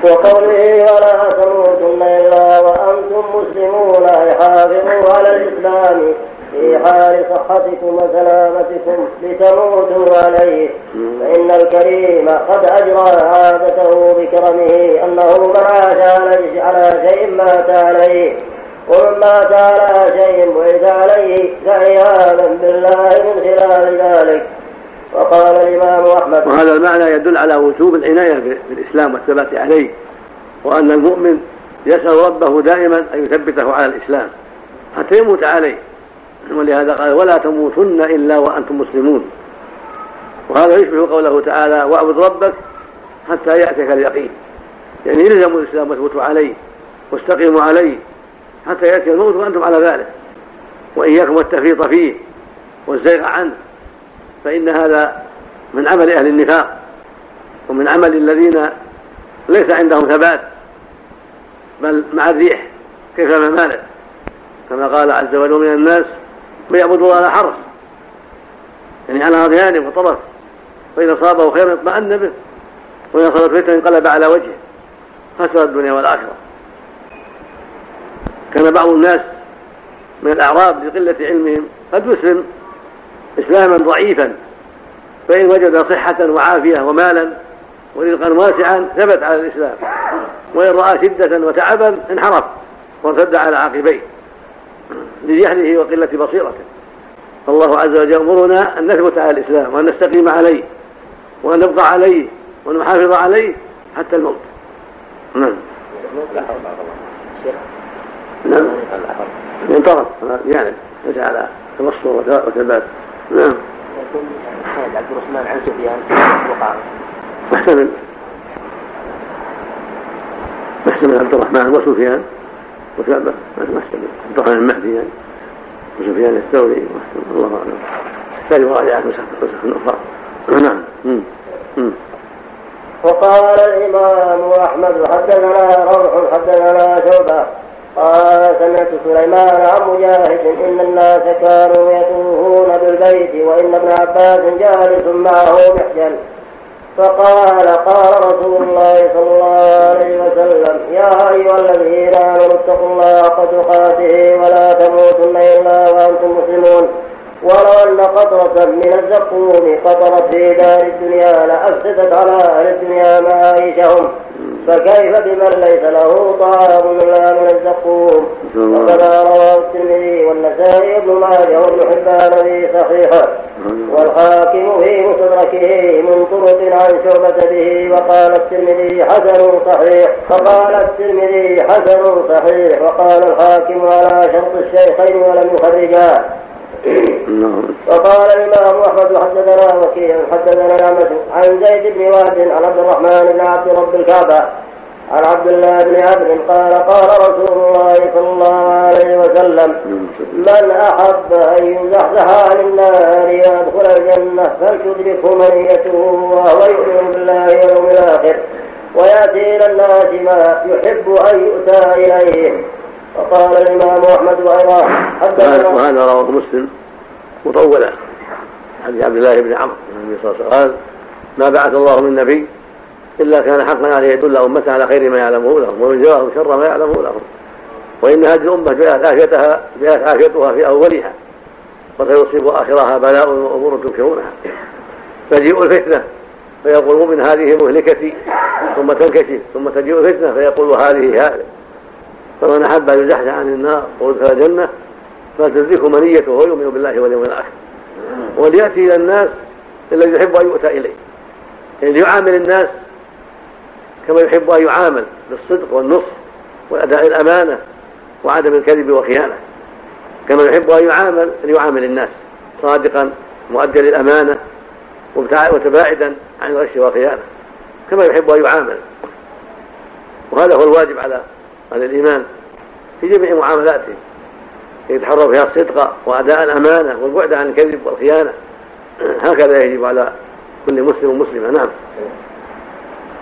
وقوله ولا تموتن إلا وأنتم مسلمون. حافظوا على الإسلام. في حال صحتكم وسلامتكم لتموتوا عليه. فإن الكريم قد أجرى عادته بكرمه أنه من عاش على شيء مات عليه. ومن مات على شيء وإذا عليه فعياذا بالله من خلال ذلك وقال الإمام أحمد وهذا المعنى يدل على وجوب العناية بالإسلام والثبات عليه وأن المؤمن يسأل ربه دائما أن يثبته على الإسلام. حتى يموت عليه ولهذا قال ولا تموتن إلا وأنتم مسلمون وهذا يشبه قوله تعالى واعبد ربك حتى يأتيك اليقين يعني الزموا الإسلام واثبتوا عليه واستقيموا عليه حتى يأتي الموت وأنتم على ذلك. وإياكم والتفريط فيه والزيغ عنه. فإن هذا من عمل أهل النفاق ومن عمل الذين ليس عندهم ثبات بل مع الريح كيفما مالت كما قال عز وجل من الناس من يعبد الله على حرف. يعني على هذيان وطرف. فإذا أصابه خير اطمأن به وإذا أصابت فتنة انقلب على وجهه. خسر الدنيا والآخرة. كان بعض الناس من الأعراب لقلة علمهم قد يسلم إسلاما ضعيفا فإن وجد صحة وعافية ومالا ورزقا واسعا ثبت على الإسلام. وإن رأى شدة وتعبا انحرف وارتد على عقبيه لجهله وقلة بصيرته. فالله عز وجل يأمرنا أن نثبت على الإسلام وأن نستقيم عليه وأن نبقى عليه وأن نحافظ عليه حتى الموت. نعم. نعم. انطرف يعني ليس على تبصر وثبات نعم. يكون عبد الرحمن عن سفيان وقع محتمل. محتمل عبد الرحمن وسفيان. وثابت محتمل. عبد الرحمن المهدي يعني. وسفيان الثوري. الله أعلم. يحتاج مراجعه نسخ أخرى نعم. وقال الإمام أحمد حدثنا روح حدثنا شعبة. قال سمعت سليمان عن مجاهد إن الناس كانوا يطوفون بالبيت وإن ابن عباس جالس معه محجن فقال قال رسول الله صلى الله عليه وسلم يا أيها الذين آمنوا اتقوا الله حق ولا تموتن إلا وأنتم مسلمون. ولو أن قطرة من الزقوم قطرت في دار الدنيا لأفسدت على أهل الدنيا معايشهم. فكيف بمن ليس له طعام إلا من الزقوم؟ وكذا رواه الترمذي والنسائي ابن ماجه وابن حبان في صحيحه. والحاكم في مستدركه من طرق عن شعبة به وقال الترمذي حسن صحيح. فقال الترمذي حسن صحيح. وقال الحاكم على شرط الشيخين ولم يخرجاه وقال الإمام أحمد حدثنا وكيع حدثنا عن زيد بن وهب عن عبد الرحمن بن عبد رب الكعبة عن عبد الله بن عبد قال قال رسول الله صلى الله عليه وسلم من أحب أن يزحزح عن النار ويدخل الجنة فلتدركه منيته وهو يؤمن بالله واليوم الآخر ويأتي إلى الناس ما يحب أن يؤتى إليه وقال الإمام أحمد أيضا وهذا رواه مسلم. مطولا. حديث عبد الله بن عمرو النبي صلى الله عليه وسلم قال ما بعث الله من نبي إلا كان حقا عليه يدل أمته على خير ما يعلمه لهم ومن جواهم شر ما يعلمه لهم. وإن هذه الأمة جاءت عافيتها جاءت عافيتها في أولها وسيصيب آخرها بلاء وأمور تنكرونها. تجيء الفتنة فيقول المؤمن هذه مهلكتي ثم تنكشف ثم تجيء الفتنة فيقول هذه هذه. فمن أحب أن يزحزح عن النار ويدخل الجنة فتدرك منيته وهو يؤمن بالله واليوم الآخر. وليأتي إلى الناس الذي يحب أن يؤتى إليه. يعني يعامل الناس كما يحب أن يعامل بالصدق والنصح وأداء الأمانة وعدم الكذب والخيانة كما يحب أن يعامل أن يعامل الناس صادقا مؤديا للأمانة وتباعدا عن الغش والخيانة. كما يحب أن يعامل. وهذا هو الواجب على على الإيمان في جميع معاملاته. يتحرى فيها الصدق وأداء الأمانة والبعد عن الكذب والخيانة. هكذا يجب على كل مسلم ومسلمة. نعم.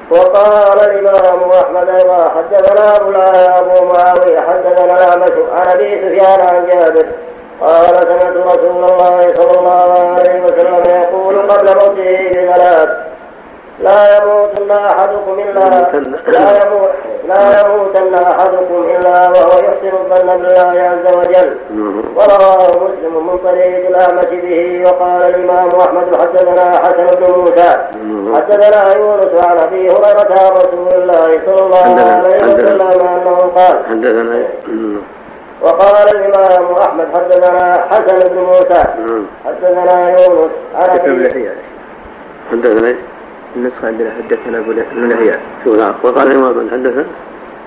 وقال الإمام أحمد أيضا حدثنا أبو أبو معاوية حدثنا الأعمش عن أبي سفيان عن جابر. قال سمعت رسول الله صلى الله عليه وسلم يقول قبل موته بثلاث. لا يموتن أحدكم إلا لا يموت لا يموتن أحدكم إلا وهو يحسن الظن بالله عز وجل. ورواه مسلم من طريق الأعمش به وقال الإمام أحمد حدثنا حسن بن موسى. حدثنا يونس عن أبي هريرة عن رسول الله صلى الله عليه وسلم أنه قال حدثنا وقال الإمام أحمد حدثنا حسن بن موسى. حدثنا يونس عن أبي حدثنا النسخة عندنا حدثنا ابو لهيعة شو نعم وقال الإمام من حدث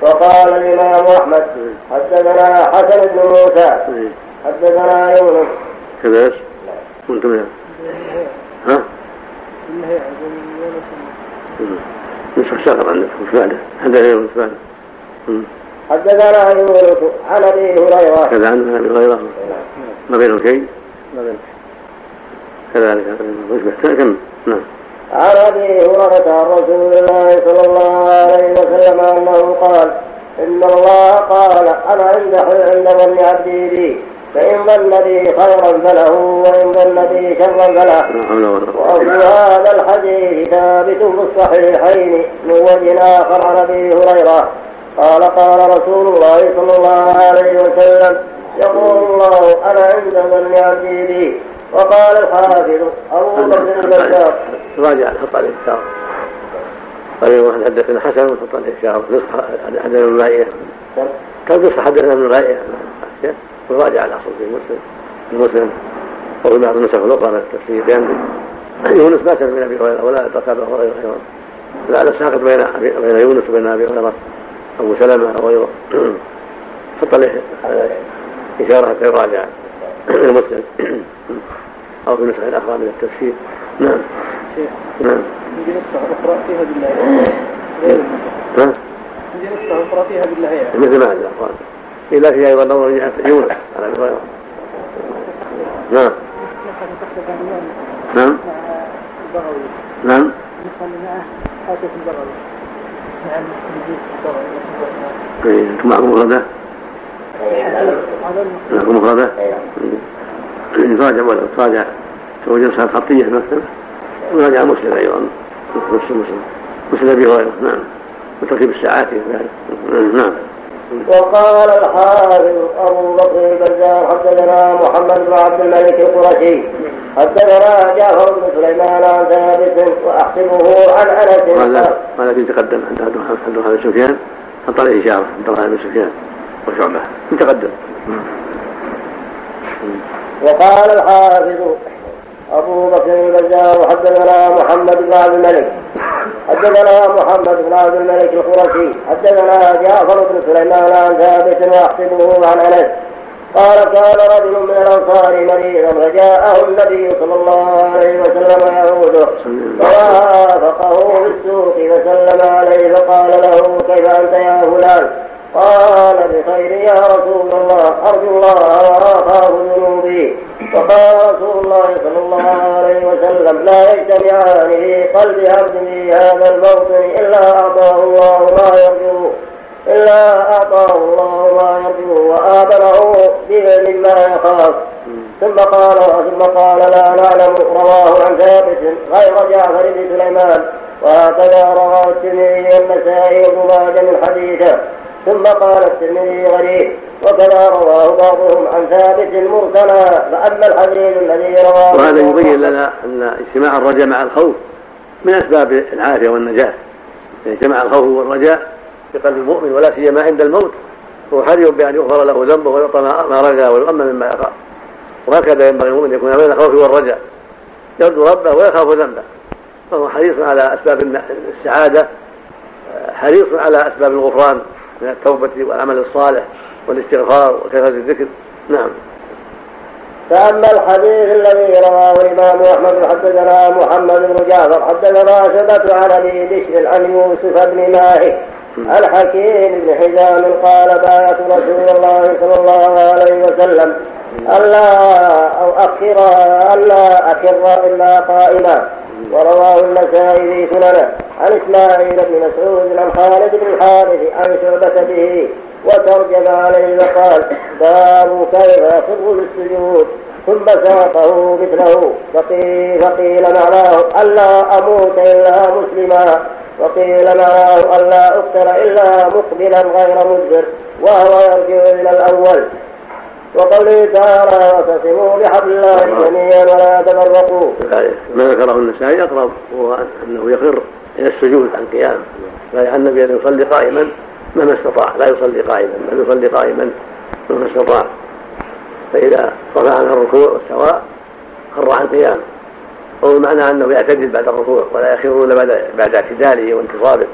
وقال الإمام أحمد حدثنا حسن بن موسى إيه. حدثنا يونس. كذا إيش؟ قلتم يا ها؟ مم. نسخ شهر عندك وش بعده؟ حدثنا يونس بعده. حدثنا يونس عن أبي هريرة. كذا عندنا أبي هريرة. ما بينهم شيء؟ ما بين كذلك وش بيحتاج كم نعم. عن أبي هريرة عن رسول الله صلى الله عليه وسلم أنه قال إن الله قال أنا عند عند ظن عبدي بي فإن ظن بي خيرا فله وإن ظن بي شرا فله. وأصل هذا الحديث ثابت في الصحيحين من وجه آخر عن أبي هريرة. قال قال رسول الله صلى الله عليه وسلم يقول الله أنا عند ظن عبدي بي وقال الحافظ أبو بكر البزار راجع حط عليه الشعر قال واحد حدثنا حسن وحط عليه الشعر نصح حدثنا ابن رائعة. كم قصة حدثنا ابن رائعة؟ وراجع الأصل في مسلم في مسلم وفي بعض النسخ الأخرى من التفسير. بأن يونس ما سمع من أبي هريرة ولا أدرك أبا هريرة أيضا. لعل الساقط بين بين يونس وبين أبي هريرة أبو سلمة أو غيره حط عليه إشارة حتى يراجع. أو في نسخة أخرى من التفسير نعم شيخ نعم عندي نسخة أخرى فيها النسخة ها عندي نسخة أخرى فيها باللهيعة مثل ما أخوان إلا في أيضا نظر يونس على أبي هريرة نعم نعم نعم إيه، أنتم معكم مفردة؟ معكم مفردة؟ يراجع ولا تراجع توجد نسخة خطية في المكتبة ويراجع مسلم أيضا. نفس مسلم. مسلم أبي هريرة. نعم. وترتيب الساعات كذلك نعم. وقال الحافظ أبو بكر البزار حدثنا محمد بن عبد الملك القرشي. حدثنا جعفر بن سليمان عن ثابت وأحسبه عن أنس. هذا قال هذا الذي تقدم عند عبد الرحمن بن سفيان. حط عليه إشارة عبد الرحمن بن سفيان. وشعبة. تقدم. وقال الحافظ أبو بكر البزار حدثنا محمد بن عبد الملك. حدثنا محمد بن عبد الملك القرشي. حدثنا جعفر بن سليمان عن ثابت وأحسبه عن أنس. قال كان رجل من الأنصار مريضا فجاءه النبي صلى الله عليه وسلم يعوده. فوافقه في السوق فسلم عليه فقال له كيف أنت يا فلان؟ قال بخير يا رسول الله أرجو الله وأخاف ذنوبي. وقال رسول الله صلى الله عليه وسلم لا يجتمعان في قلب عبد في هذا الموطن إلا أعطاه الله ما يرجو إلا أعطاه الله ما يرجو وآمنه بعلم ما يخاف. ثم قال ثم قال لا نعلم رواه عن ثابت غير جعفر بن سليمان. وهكذا رواه الترمذي والنسائي وابن من حديثه. ثم قال الترمذي غريب وكذا رواه بعضهم عن ثابت مرسلا فأما الحديث الذي رواه وهذا يبين لنا أن اجتماع الرجاء مع الخوف من أسباب العافية والنجاة. اجتماع الخوف والرجاء في قلب المؤمن ولا سيما عند الموت. هو حري بأن يغفر له ذنبه ويعطى ما رجا ويؤمن مما يخاف. وهكذا ينبغي المؤمن يكون بين الخوف والرجاء. يرجو ربه ويخاف ذنبه. فهو حريص على أسباب السعادة حريص على أسباب الغفران. من التوبة والعمل الصالح والاستغفار وكثرة الذكر. نعم. فأما الحديث الذي رواه الإمام أحمد حدثنا محمد بن جعفر حدثنا شبة عن أبي بشر عن يوسف بن ماهك الحكيم بن حزام قال بايعت رسول الله صلى الله عليه وسلم ألا أو أخر ألا أخر إلا قائما ورواه النسائي في سننه. عن إسماعيل بن مسعود عن خالد بن الحارث عن شعبة به وترجم عليه وقال باب كيف يخر بالسجود؟ ثم ساقه مثله فقيل, فقيل معناه ألا أموت إلا مسلما. وقيل معناه ألا أقتل إلا مقبلا غير مدبر وهو يرجع إلى الأول. وقوله تعالى واعتصموا بحبل الله جميعا ولا تفرقوا. ما ذكره النسائي؟ اقرب هو أنه يخر. إلى السجود عن قيام لا النبي أن يصلي قائما مهما استطاع. لا يصلي قائما بل يصلي قائما مهما استطاع. فإذا رفع عنه الركوع والسواء خر عن قيام أو معنى أنه يعتدل بعد الركوع ولا يخر إلا بعد بعد اعتداله وانتصابه.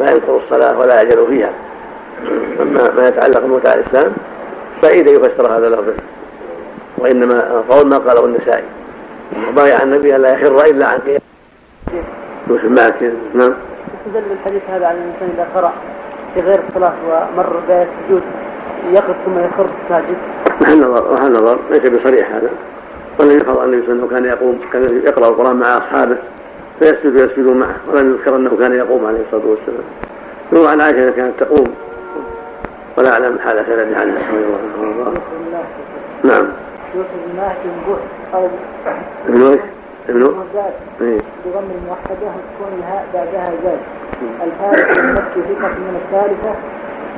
لا ينكر الصلاة ولا يعجل فيها. أما ما يتعلق بمتع الإسلام أن يفسر هذا اللفظ. وإنما قول ما قاله النسائي. وبايع النبي أن لا يخر إلا عن قيام. يوسف معك نعم. يستدل الحديث هذا على الإنسان إذا قرأ في غير الصلاة ومر بآية السجود يقف ثم يخر ساجد محل نظر محل نظر ليس بصريح هذا. ولم يحفظ عن النبي صلى الله عليه وسلم كان يقوم كان يقرأ القرآن مع أصحابه فيسجد ويسجدون معه ولم يذكر أنه كان يقوم عليه الصلاة والسلام. يروى عن عائشة كانت تقوم. ولا أعلم حال سند عنها رضي الله عنها نعم. يوسف بن ماهر أو ابن إيش؟ ابن إيه. بضم الموحدة وسكون الهاء بعدها زاد. الفارق المكي ثقة من الثالثة.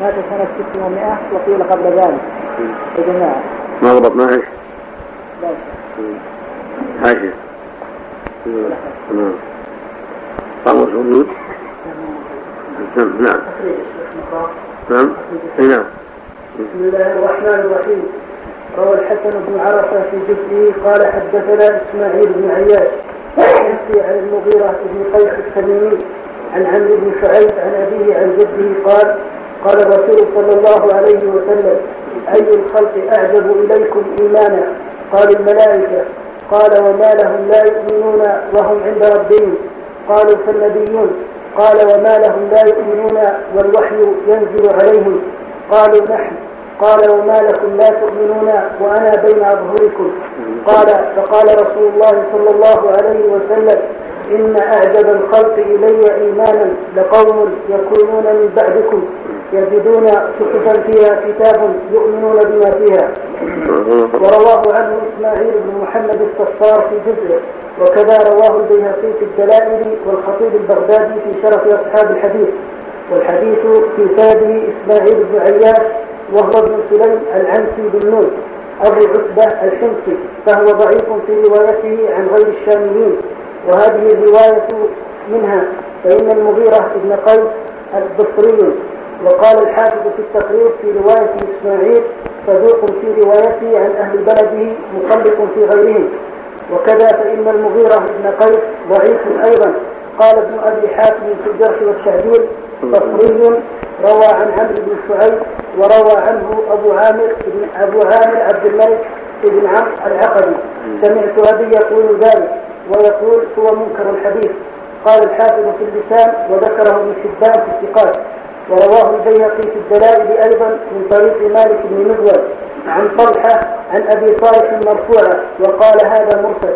مات سنة 600 وقيل قبل ذلك. يا جماعة. ما ضبطناها إيش؟ حاشية نعم. قاموس موجود نعم. نعم. نعم. نعم. بسم الله الرحمن الرحيم. روى الحسن بن عرفة في جزئه قال حدثنا إسماعيل بن عياش يحكي عن المغيرة بن قيس التميمي عن عمرو بن شعيب عن أبيه عن جده قال قال الرسول صلى الله عليه وسلم أي الخلق أعجب إليكم إيمانا؟ قال الملائكة قال وما لهم لا يؤمنون وهم عند ربهم. قالوا فالنبيون. قال وما لهم لا يؤمنون والوحي ينزل عليهم. قالوا نحن. قال وما لكم لا تؤمنون وأنا بين أظهركم. قال فقال رسول الله صلى الله عليه وسلم إن أعجب الخلق إلي إيمانا لقوم يكونون من بعدكم يجدون صحفا فيها كتاب يؤمنون بما فيها. ورواه عنه إسماعيل بن محمد الصفار في جزء وكذا رواه البيهقي في الدلائل والخطيب البغدادي في شرف أصحاب الحديث والحديث في ساده إسماعيل بن عياش وهو ابن سليم العنسي بن نور أبو عتبة الحمصي فهو ضعيف في روايته عن غير الشاميين. وهذه الرواية منها فإن المغيرة بن قيس البصري. وقال الحافظ في التقرير في رواية إسماعيل صدوق في روايته عن أهل بلده مخلق في غيرهم. وكذا فإن المغيرة بن قيس ضعيف أيضا. قال ابن أبي حاتم في الجرح والتعديل بصري روى عن عمرو بن شعيب وروى عنه أبو عامر بن أبو عامر عبد الملك بن عمرو العقدي سمعت أبي يقول ذلك ويقول هو منكر الحديث. قال الحافظ في اللسان وذكره ابن حبان في الثقات. ورواه البيهقي في الدلائل أيضا من طريق مالك بن مغول عن طلحة عن أبي صالح مرفوعا وقال هذا مرسل.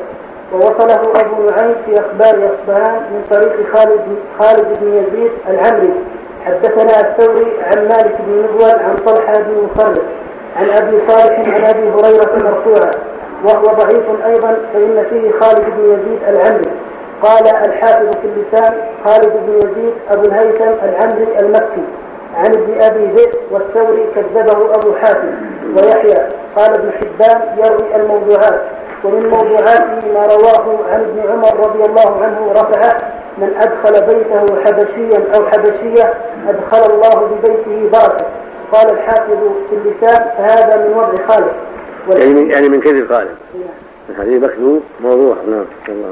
ووصله أبو نعيم في أخبار أصبهان من طريق خالد خالد بن يزيد العمري. حدثنا الثوري عن مالك بن مغول عن طلحة بن مخرج عن أبي صالح عن أبي هريرة مرفوعا وهو ضعيف أيضا فإن فيه خالد بن يزيد العمري. قال الحافظ في اللسان خالد بن يزيد أبو الهيثم العمري المكي. عن ابن أبي ذئب والثوري كذبه أبو حاتم ويحيى. قال ابن حبان يروي الموضوعات ومن موضوعاته ما رواه عن ابن عمر رضي الله عنه رفعه من أدخل بيته حبشيا أو حبشية أدخل الله ببيته بركة قال الحافظ في اللسان فهذا من وضع خالد يعني من يعني من كذب خالد الحديث مكذوب موضوع. نعم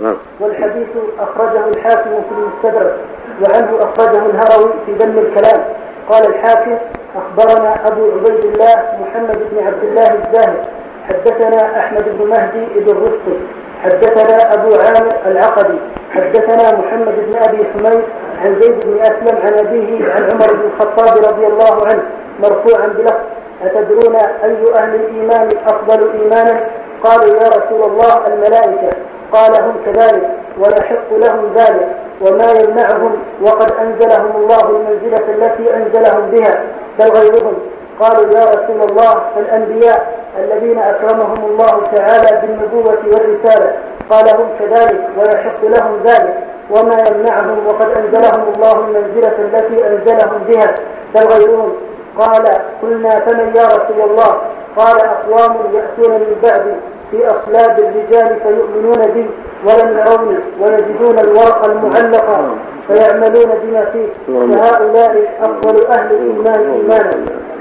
نعم. والحديث أخرجه الحاكم في المستدرك وعنه أخرجه الهروي في ذم الكلام. قال الحاكم أخبرنا أبو عبيد الله محمد بن عبد الله الزاهد حدثنا أحمد بن مهدي بن رشد حدثنا أبو عامر العقدي حدثنا محمد بن أبي حميد عن زيد بن أسلم عن أبيه عن عمر بن الخطاب رضي الله عنه مرفوعا بلفظ أتدرون أي أهل الإيمان أفضل إيمانا؟ قالوا يا رسول الله الملائكة. قال هم كذلك ويحق لهم ذلك. وما يمنعهم وقد أنزلهم الله المنزلة التي أنزلهم بها بل غيرهم. قالوا يا رسول الله الأنبياء الذين أكرمهم الله تعالى بالنبوة والرسالة قال هم كذلك ويحق لهم ذلك. وما يمنعهم وقد أنزلهم الله المنزلة التي أنزلهم بها بل غيرهم. قال قلنا فمن يا رسول الله؟ قال أقوام يأتون من بعدي. في أصلاب الرجال فيؤمنون بي ولم يروني ويجدون الورق المعلق فيعملون بما فيه. فهؤلاء أفضل أهل الإيمان إيمانا.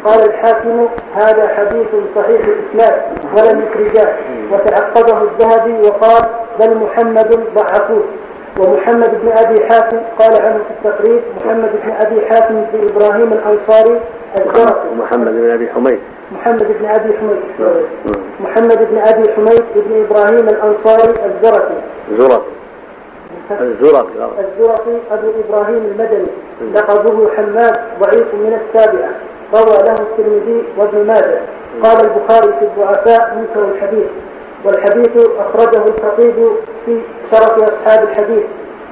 قال الحاكم هذا حديث صحيح الإسناد ولم يخرجاه وتعقبه الذهبي وقال بل محمد ضعفوه. ومحمد بن أبي حاتم قال عنه في التقريب محمد بن أبي حاتم بن إبراهيم الأنصاري الزرقي. محمد بن أبي حميد. محمد بن أبي حميد. محمد بن أبي حميد بن إبراهيم الأنصاري الزرقي. زرقي. الزرقي الزرقي أبو إبراهيم المدني. لقبه حماد ضعيف من السابعه روى له الترمذي وابن ماجه. قال البخاري في الضعفاء منكر الحديث. والحديث أخرجه الخطيب في شرف أصحاب الحديث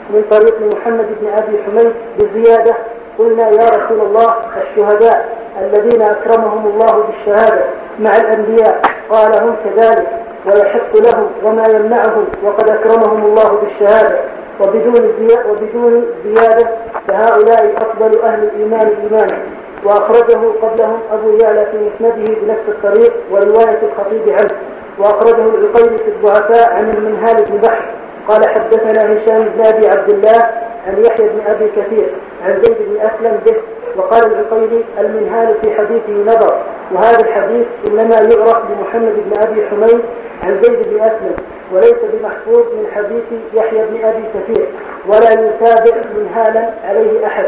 من طريق محمد بن أبي حميد بزيادة. قلنا يا رسول الله الشهداء الذين أكرمهم الله بالشهادة مع الأنبياء. قال هم كذلك ويحق لهم وما يمنعهم وقد أكرمهم الله بالشهادة. وبدون وبدون زيادة فهؤلاء أفضل أهل الإيمان إيمانا. وأخرجه قبلهم أبو يعلى في مسنده بنفس الطريق ورواية الخطيب عنه. وأخرجه العقيلي في الضعفاء عن المنهال بن بحر. قال حدثنا هشام بن أبي عبد الله عن يحيى بن أبي كثير عن زيد بن أسلم به وقال العقيلي المنهال في حديثه نظر وهذا الحديث إنما يعرف بمحمد بن أبي حميد عن زيد بن أسلم وليس بمحفوظ من حديث يحيى بن أبي كثير ولا يتابع منهالا عليه أحد.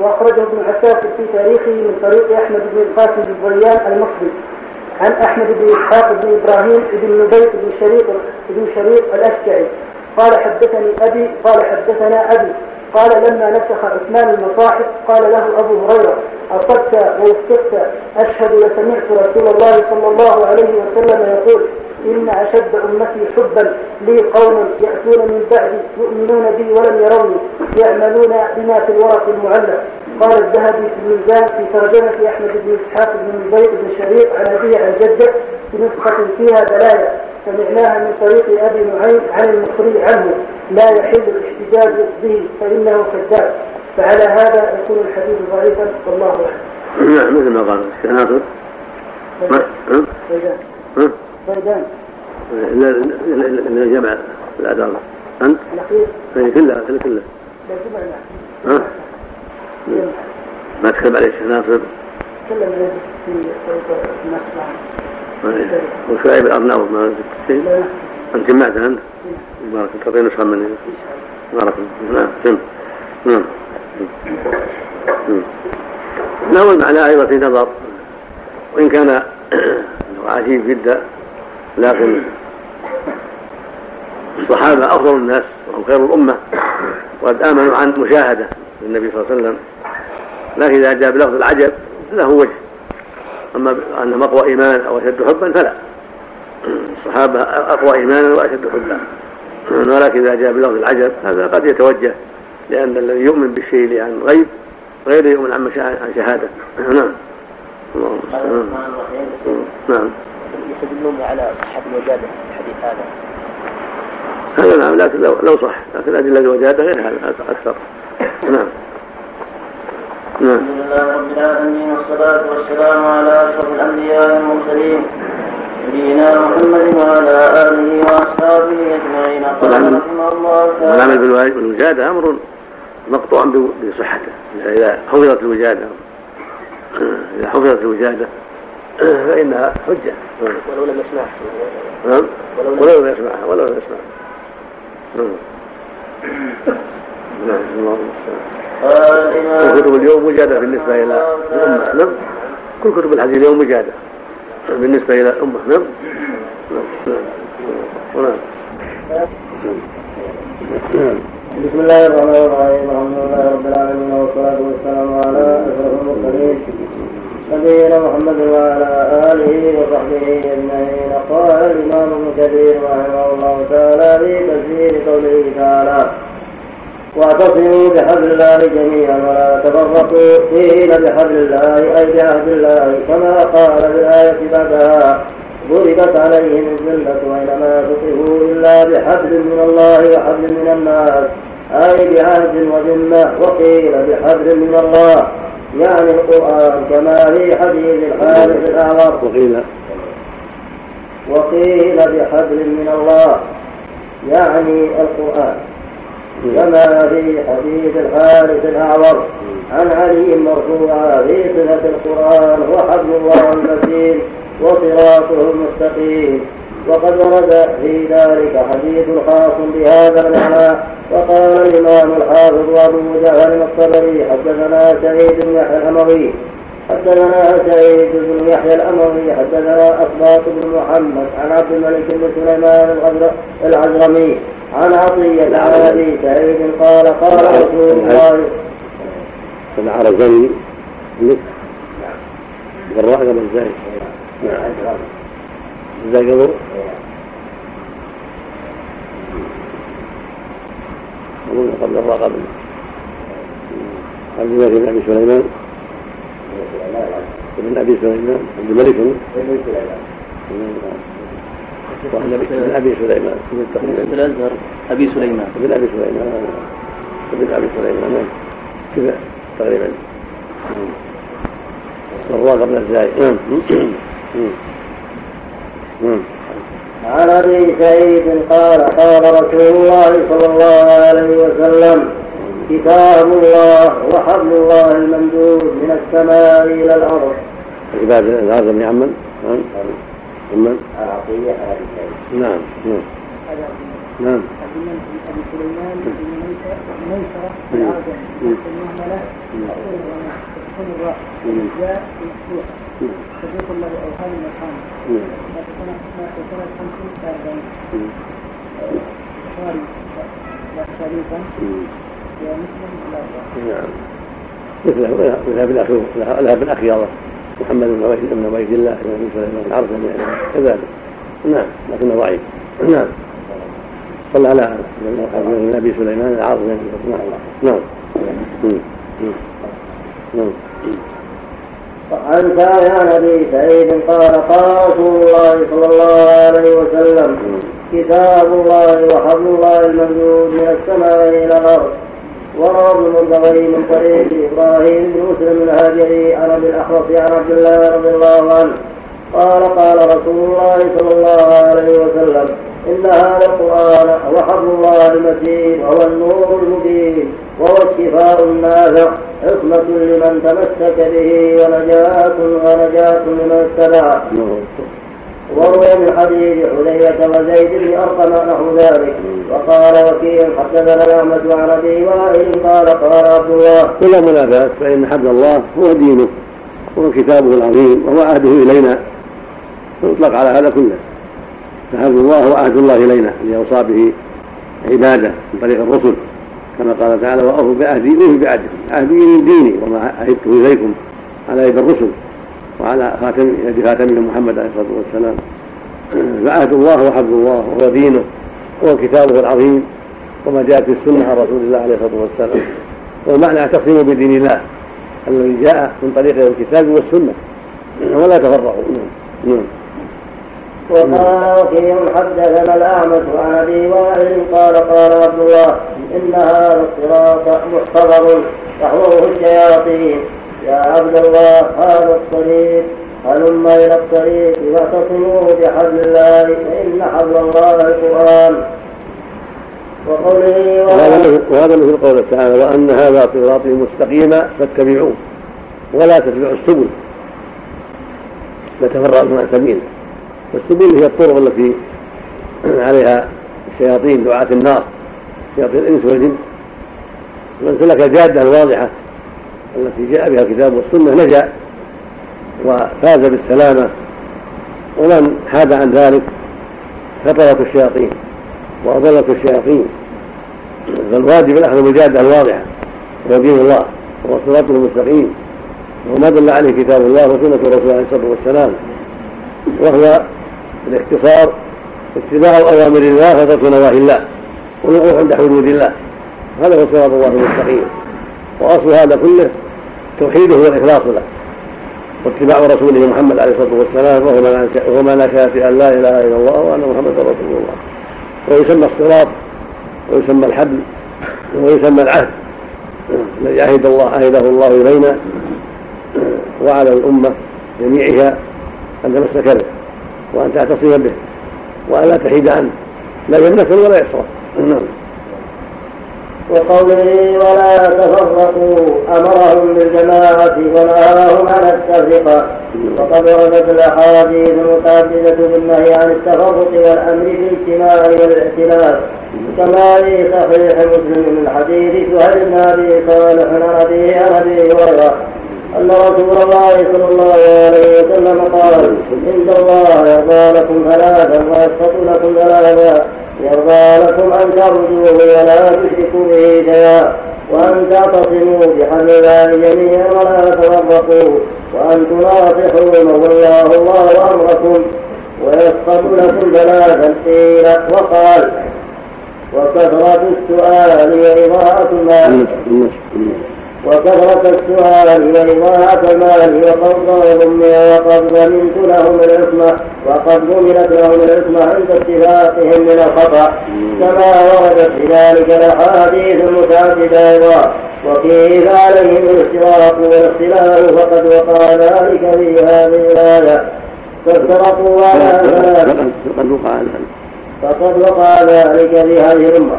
وأخرجه ابن عساكر في تاريخه من طريق أحمد بن القاسم ظيان المصري. عن أحمد بن إسحاق بن إبراهيم بن نبيت بن شريط بن شريط الأشجعي. قال حدثني أبي قال حدثنا أبي. قال لما نسخ عثمان المصاحف قال له أبو هريرة أصبت ووفقت أشهد لسمعت رسول الله صلى الله عليه وسلم يقول إن أشد أمتي حبا لي قوم يأتون من بعدي يؤمنون بي ولم يروني يعملون بما في الورق المعلق. قال الذهبي في الميزان في ترجمة أحمد بن إسحاق بن البيض بن شريط عن أبيه عن جده بنسخة فيها دلايا سمعناها من طريق أبي نعيم عن المصري عنه. لا يحل الاحتجاج به فإنه كذاب. فعلى هذا يكون الحديث ضعيفا. والله أعلم. نعم مثل ما قال. الشيخ ناصر. صيدان إلا جمع الأدار أنت؟ الأخير إيه، كلها كلها كلها لا جمعنا ها؟ ما تكتب عليه الشيخ ناصر تكلم في النصر وشعيب الأرناؤوط ما شيء أنت جمعتها أنت؟ بارك الله تعطينا نسخة مني بارك الله نعم سم نعم له المعنى أيضا في نظر وإن كان عجيب جدا لكن الصحابة أفضل الناس وهم خير الأمة وقد آمنوا عن مشاهدة للنبي صلى الله عليه وسلم. لكن إذا جاء بلفظ العجب له وجه. أما أنهم أقوى إيمانا أو أشد حبا فلا. الصحابة أقوى إيمانا وأشد حبا. ولكن إذا جاء بلفظ العجب هذا قد يتوجه لأن الذي يؤمن بالشيء عن غيب غير يؤمن عن شهادة. نعم. اللهم نعم. يستدلون على صحة الوجادة الحديث هذا. هذا نعم لكن لو لو صح لكن أدلة الوجادة غير هذا أكثر. نعم. نعم. الحمد لله رب العالمين والصلاة والسلام على أشرف الأنبياء والمرسلين نبينا محمد وعلى آله وأصحابه أجمعين. قال رحمه الله تعالى والعمل بالوجادة أمر مقطوع بصحته. إذا حفظت الوجادة إذا حفظت الوجادة فإنها حجة. ولو لم يسمعها. نعم. ولو لم يسمعها. ولو لم يسمعها. نعم. الله كل كتب اليوم مجادة بالنسبة إلى الأمة. نعم. كل كتب الحديث اليوم مجادة بالنسبة إلى الأمة. نعم. نعم. نعم. بسم الله الرحمن الرحيم. الحمد لله رب العالمين والصلاة والسلام على أشرف المرسلين. نبينا محمد وعلى آله وصحبه أجمعين. قال الإمام ابن كثير رحمه الله تعالى في تفسير قوله تعالى واعتصموا بحبل الله جميعا ولا تفرقوا قيل بحبل الله أي بعهد الله. كما قال في الآية بعدها ضربت عليهم الذلة وإنما تصفوا إلا بحبل من الله وحبل من الناس أي بعهد وذمة. وقيل بحبل من الله. يعني القرآن كما في حديث الحارث الأعور وقيل. وقيل بحبل من الله يعني القرآن. كما في حديث الحارث الأعور عن علي مرفوعا في صفة القرآن وحبل الله المتين وصراطه المستقيم. وقد ورد في ذلك حديث خاص بهذا المعنى وقال الإمام الحافظ أبو جعفر الطبري حدثنا سعيد بن يحيى الأموي حدثنا سعيد بن يحيى الأموي حدثنا أسباط بن محمد عن عبد الملك بن سليمان العزرمي عن عطية عن أبي سعيد قال قال رسول الله العرزاني مثل بالراء قبل الزاي نعم. قبل أظن قبل الراء قبل عبد الملك بن أبي سليمان ابن أبي سليمان عبد الملك بن ابن ابي سليمان الازهر ابي سليمان ابن ابي سليمان ابن ابي سليمان كذا تقريبا الراء قبل الزاي نعم عن أبي سعيد قال قال رسول الله صلى الله عليه وسلم كتاب الله وحبل الله الممدود من السماء إلى الأرض. عباد الأرض بن عمن نعم من؟ العطية أبي سعيد. نعم نعم. نعم. أبي سليمان بن ميسرة العرجمي المهمله تكون الراء. جاء مفتوحه صديق له اوهام مقام سنه 50 40 البخاري شريفا. ومسلم نعم. مثله ذهب الاخ ذهب الاخ الله. محمد بن عبيد بن عبيد الله بن سليمان العرسمي كذلك. نعم. لكنه ضعيف. نعم. صلى على النبي سليمان العاصم نعم. نعم. نعم. عن سعي عن ابي سعيد قال قال رسول الله صلى الله عليه وسلم كتاب الله وحبل الله الممدود من السماء إلى الأرض. وروى ابن المنتظري من طريق إبراهيم بن مسلم الهاجري عن أبي الاحوص عن عبد الله رضي الله عنه. قال قال رسول الله صلى الله عليه وسلم إن هذا القرآن هو حبل الله المتين وهو النور المبين وهو الشفاء النافع عصمة لمن تمسك به ونجاة ونجاة لمن اتبعه وروي من حديث حذيفة وزيد بن أرقم نحو ذلك وقال وكيل حدثنا الأعمش عن أبي وائل قال قال عبد الله كل منافاة فإن حبل الله هو دينه. وهو كتابه العظيم وهو عهده إلينا. يطلق على هذا كله. فحبل الله هو عهد الله إلينا الذي أوصى به عبادة من طريق الرسل. كما قال تعالى وأوفوا بعهدي أوفي بعهدكم. عهدي من ديني وما عهدته إليكم على يد الرسل وعلى خاتم يد خاتمه محمد عليه الصلاة والسلام. فعهد الله حبل الله وهو دينه هو كتابه العظيم وما جاءت في السنة عن رسول الله عليه الصلاة والسلام. والمعنى اعتصموا بدين الله. الذي جاء من طريق الكتاب والسنة. ولا تفرقوا. نعم. وقال وكيع حدثنا الأعمش عن أبي وائل قال قال عبد الله إن هذا الصراط محتضر. تحضره الشياطين. يا عبد الله هذا الطريق. هلم إلى الطريق واعتصموا بحبل الله فإن حبل الله القرآن. وقوله وهذا مثل قوله تعالى وأن هذا صراطي مستقيما فاتبعوه ولا تتبعوا السبل. فتفرقوا عن سبيله والسبل هي الطرق التي عليها الشياطين دعاة النار شياطين الإنس والجن. من سلك الجادة الواضحة التي جاء بها الكتاب والسنة نجا وفاز بالسلامة. ومن حاد عن ذلك خطرت الشياطين. وأضلت الشياطين. فالواجب الأخذ بالجادة الواضحة هو دين الله وهو صراطه المستقيم. وما دل عليه كتاب الله وسنة الرسول عليه الصلاة والسلام. وهو بالاختصار اتباع أوامر الله وترك نواهي الله. والوقوف عند حدود الله. هذا هو صراط الله المستقيم. وأصل هذا كله توحيده والإخلاص له. واتباع رسوله محمد عليه الصلاة والسلام وهو ما لا شافي أن لا إله إلا الله وأن محمدا رسول الله. ويسمى الصراط ويسمى الحبل ويسمى العهد. الذي عهد الله عهده الله إلينا وعلى الأمة جميعها أن تمسك به وأن تعتصم به وأن لا تحيد عنه لا يمنك ولا يصرف نعم. وقوله ولا تفرقوا أمرهم بالجماعة ونهاهم عن التفرقة. وقد وردت الأحاديث المتعددة بالنهي عن التفرق والأمر بالاجتماع والائتلاف كما في صحيح مسلم من حديث سهل بن أبي صالح عن أبي عن أبي هريرة أن رسول الله صلى الله عليه وسلم قال إن الله يرضى لكم ثلاثا ويسقط لكم ثلاثا يرضى لكم أن تعبدوه ولا تشركوا به شيئا. وأن تعتصموا بحبل الله جميعا ولا تفرقوا وأن تناصحوا من والله الله أمركم ويسقط لكم ثلاثا قيل وقال وكثرة السؤال وإضاءة المال وكثرة السؤال وإضاعة المال وقد ظلم وقد ضمنت لهم العصمة وقد ضمنت لهم العصمة عند اتفاقهم من الخطأ. كما وردت في ذلك الأحاديث المتعددة أيضا وكيف عليهم الاختراق والاختلاف فقد وقع ذلك في هذه الآية. فافترقوا على فقد وقع ذلك. فقد وقع ذلك في هذه الأمة.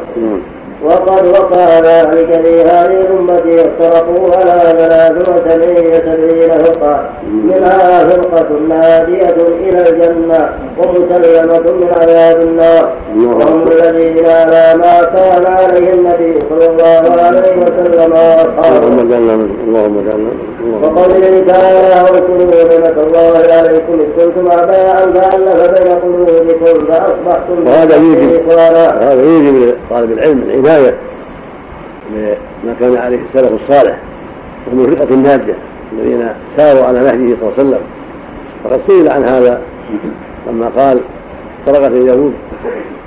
وقد وقع ذلك في هذه الأمة افترقوا على ثلاث وسبعين سبعين فرقة منها فرقة نادية إلى الجنة ومسلمة من عذاب النار. وهم الذين على ما كان عليه النبي صلى الله عليه وسلم وأصحابه. اللهم جعلنا وقوله تعالى واذكروا نعمة الله عليكم إذ كنتم أعداء فألف بين قلوبكم فأصبحتم وهذا يوجب هذا يوجب لطالب العلم العناية بما كان عليه السلف الصالح وهم الفرقة الناجية الذين ساروا على نهجه صلى الله عليه وسلم. فقد سئل عن هذا لما قال افترقت اليهود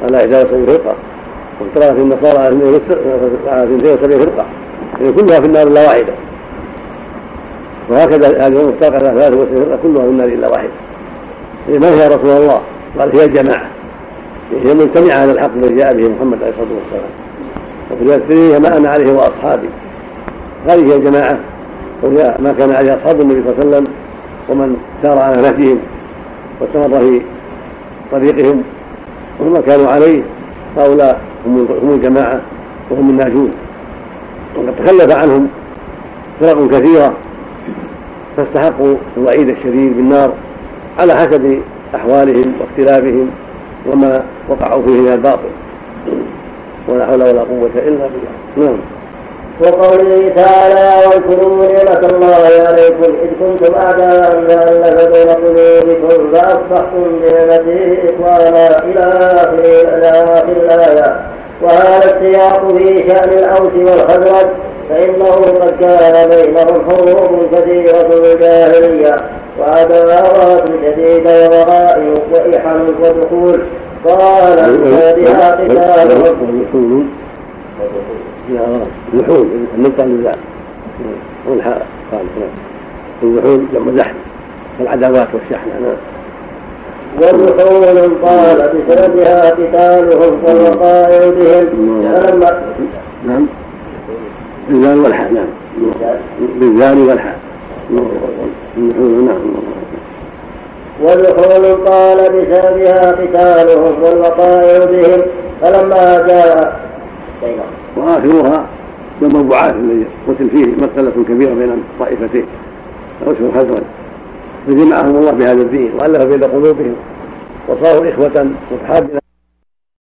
على 71 فرقة وافترقت النصارى على 72 فرقة يعني كلها في النار إلا واحدة. وهكذا هذه الأمة افترقت على 73 فرقة كلها في النار إلا واحدة. ما هي رسول الله؟ قال هي الجماعة هي مجتمعة على الحق الذي جاء به محمد عليه الصلاة والسلام. الترمذي ما أنا عليه وأصحابي. هذه هي الجماعة وهي ما كان عليه أصحاب النبي صلى الله عليه وسلم ومن سار على نهجهم واستمر في طريقهم. وما كانوا عليه هؤلاء هم الجماعة وهم الناجون. وقد تخلف عنهم فرق كثيرة فاستحقوا الوعيد الشديد بالنار على حسب أحوالهم واختلافهم وما وقعوا فيه من الباطل. ولا حول ولا قوة إلا بالله. نعم. وقوله تعالى واذكروا نعمة الله عليكم إذ كنتم أعداء فألف بين قلوبكم فأصبحتم بنعمته إخوانا إلى آخر الآية. وهذا السياق في شأن الأوس والخزرج فإنه قد كان بينهم حروب كثيرة في الجاهلية وعداوات شديدة وغائب وإحن ودخول قال بها قتالهم اللحول النقطة لله والحاء قال اللحول جمع زحم العداوات والشحن. نعم واللحول قال بسببها قتالهم والوقائع بهم فلما نعم. بالذال والحاء نعم. بالذال والحاء نعم. والحول قال بسببها قتالهم والوقائع بهم فلما جاء وآخرها يوم البعاث الذي قتل فيه مسألة كبيرة بين الطائفتين. أوس والخزرج فجمعهم الله بهذا الدين وألف بين قلوبهم وصاروا إخوة متحابين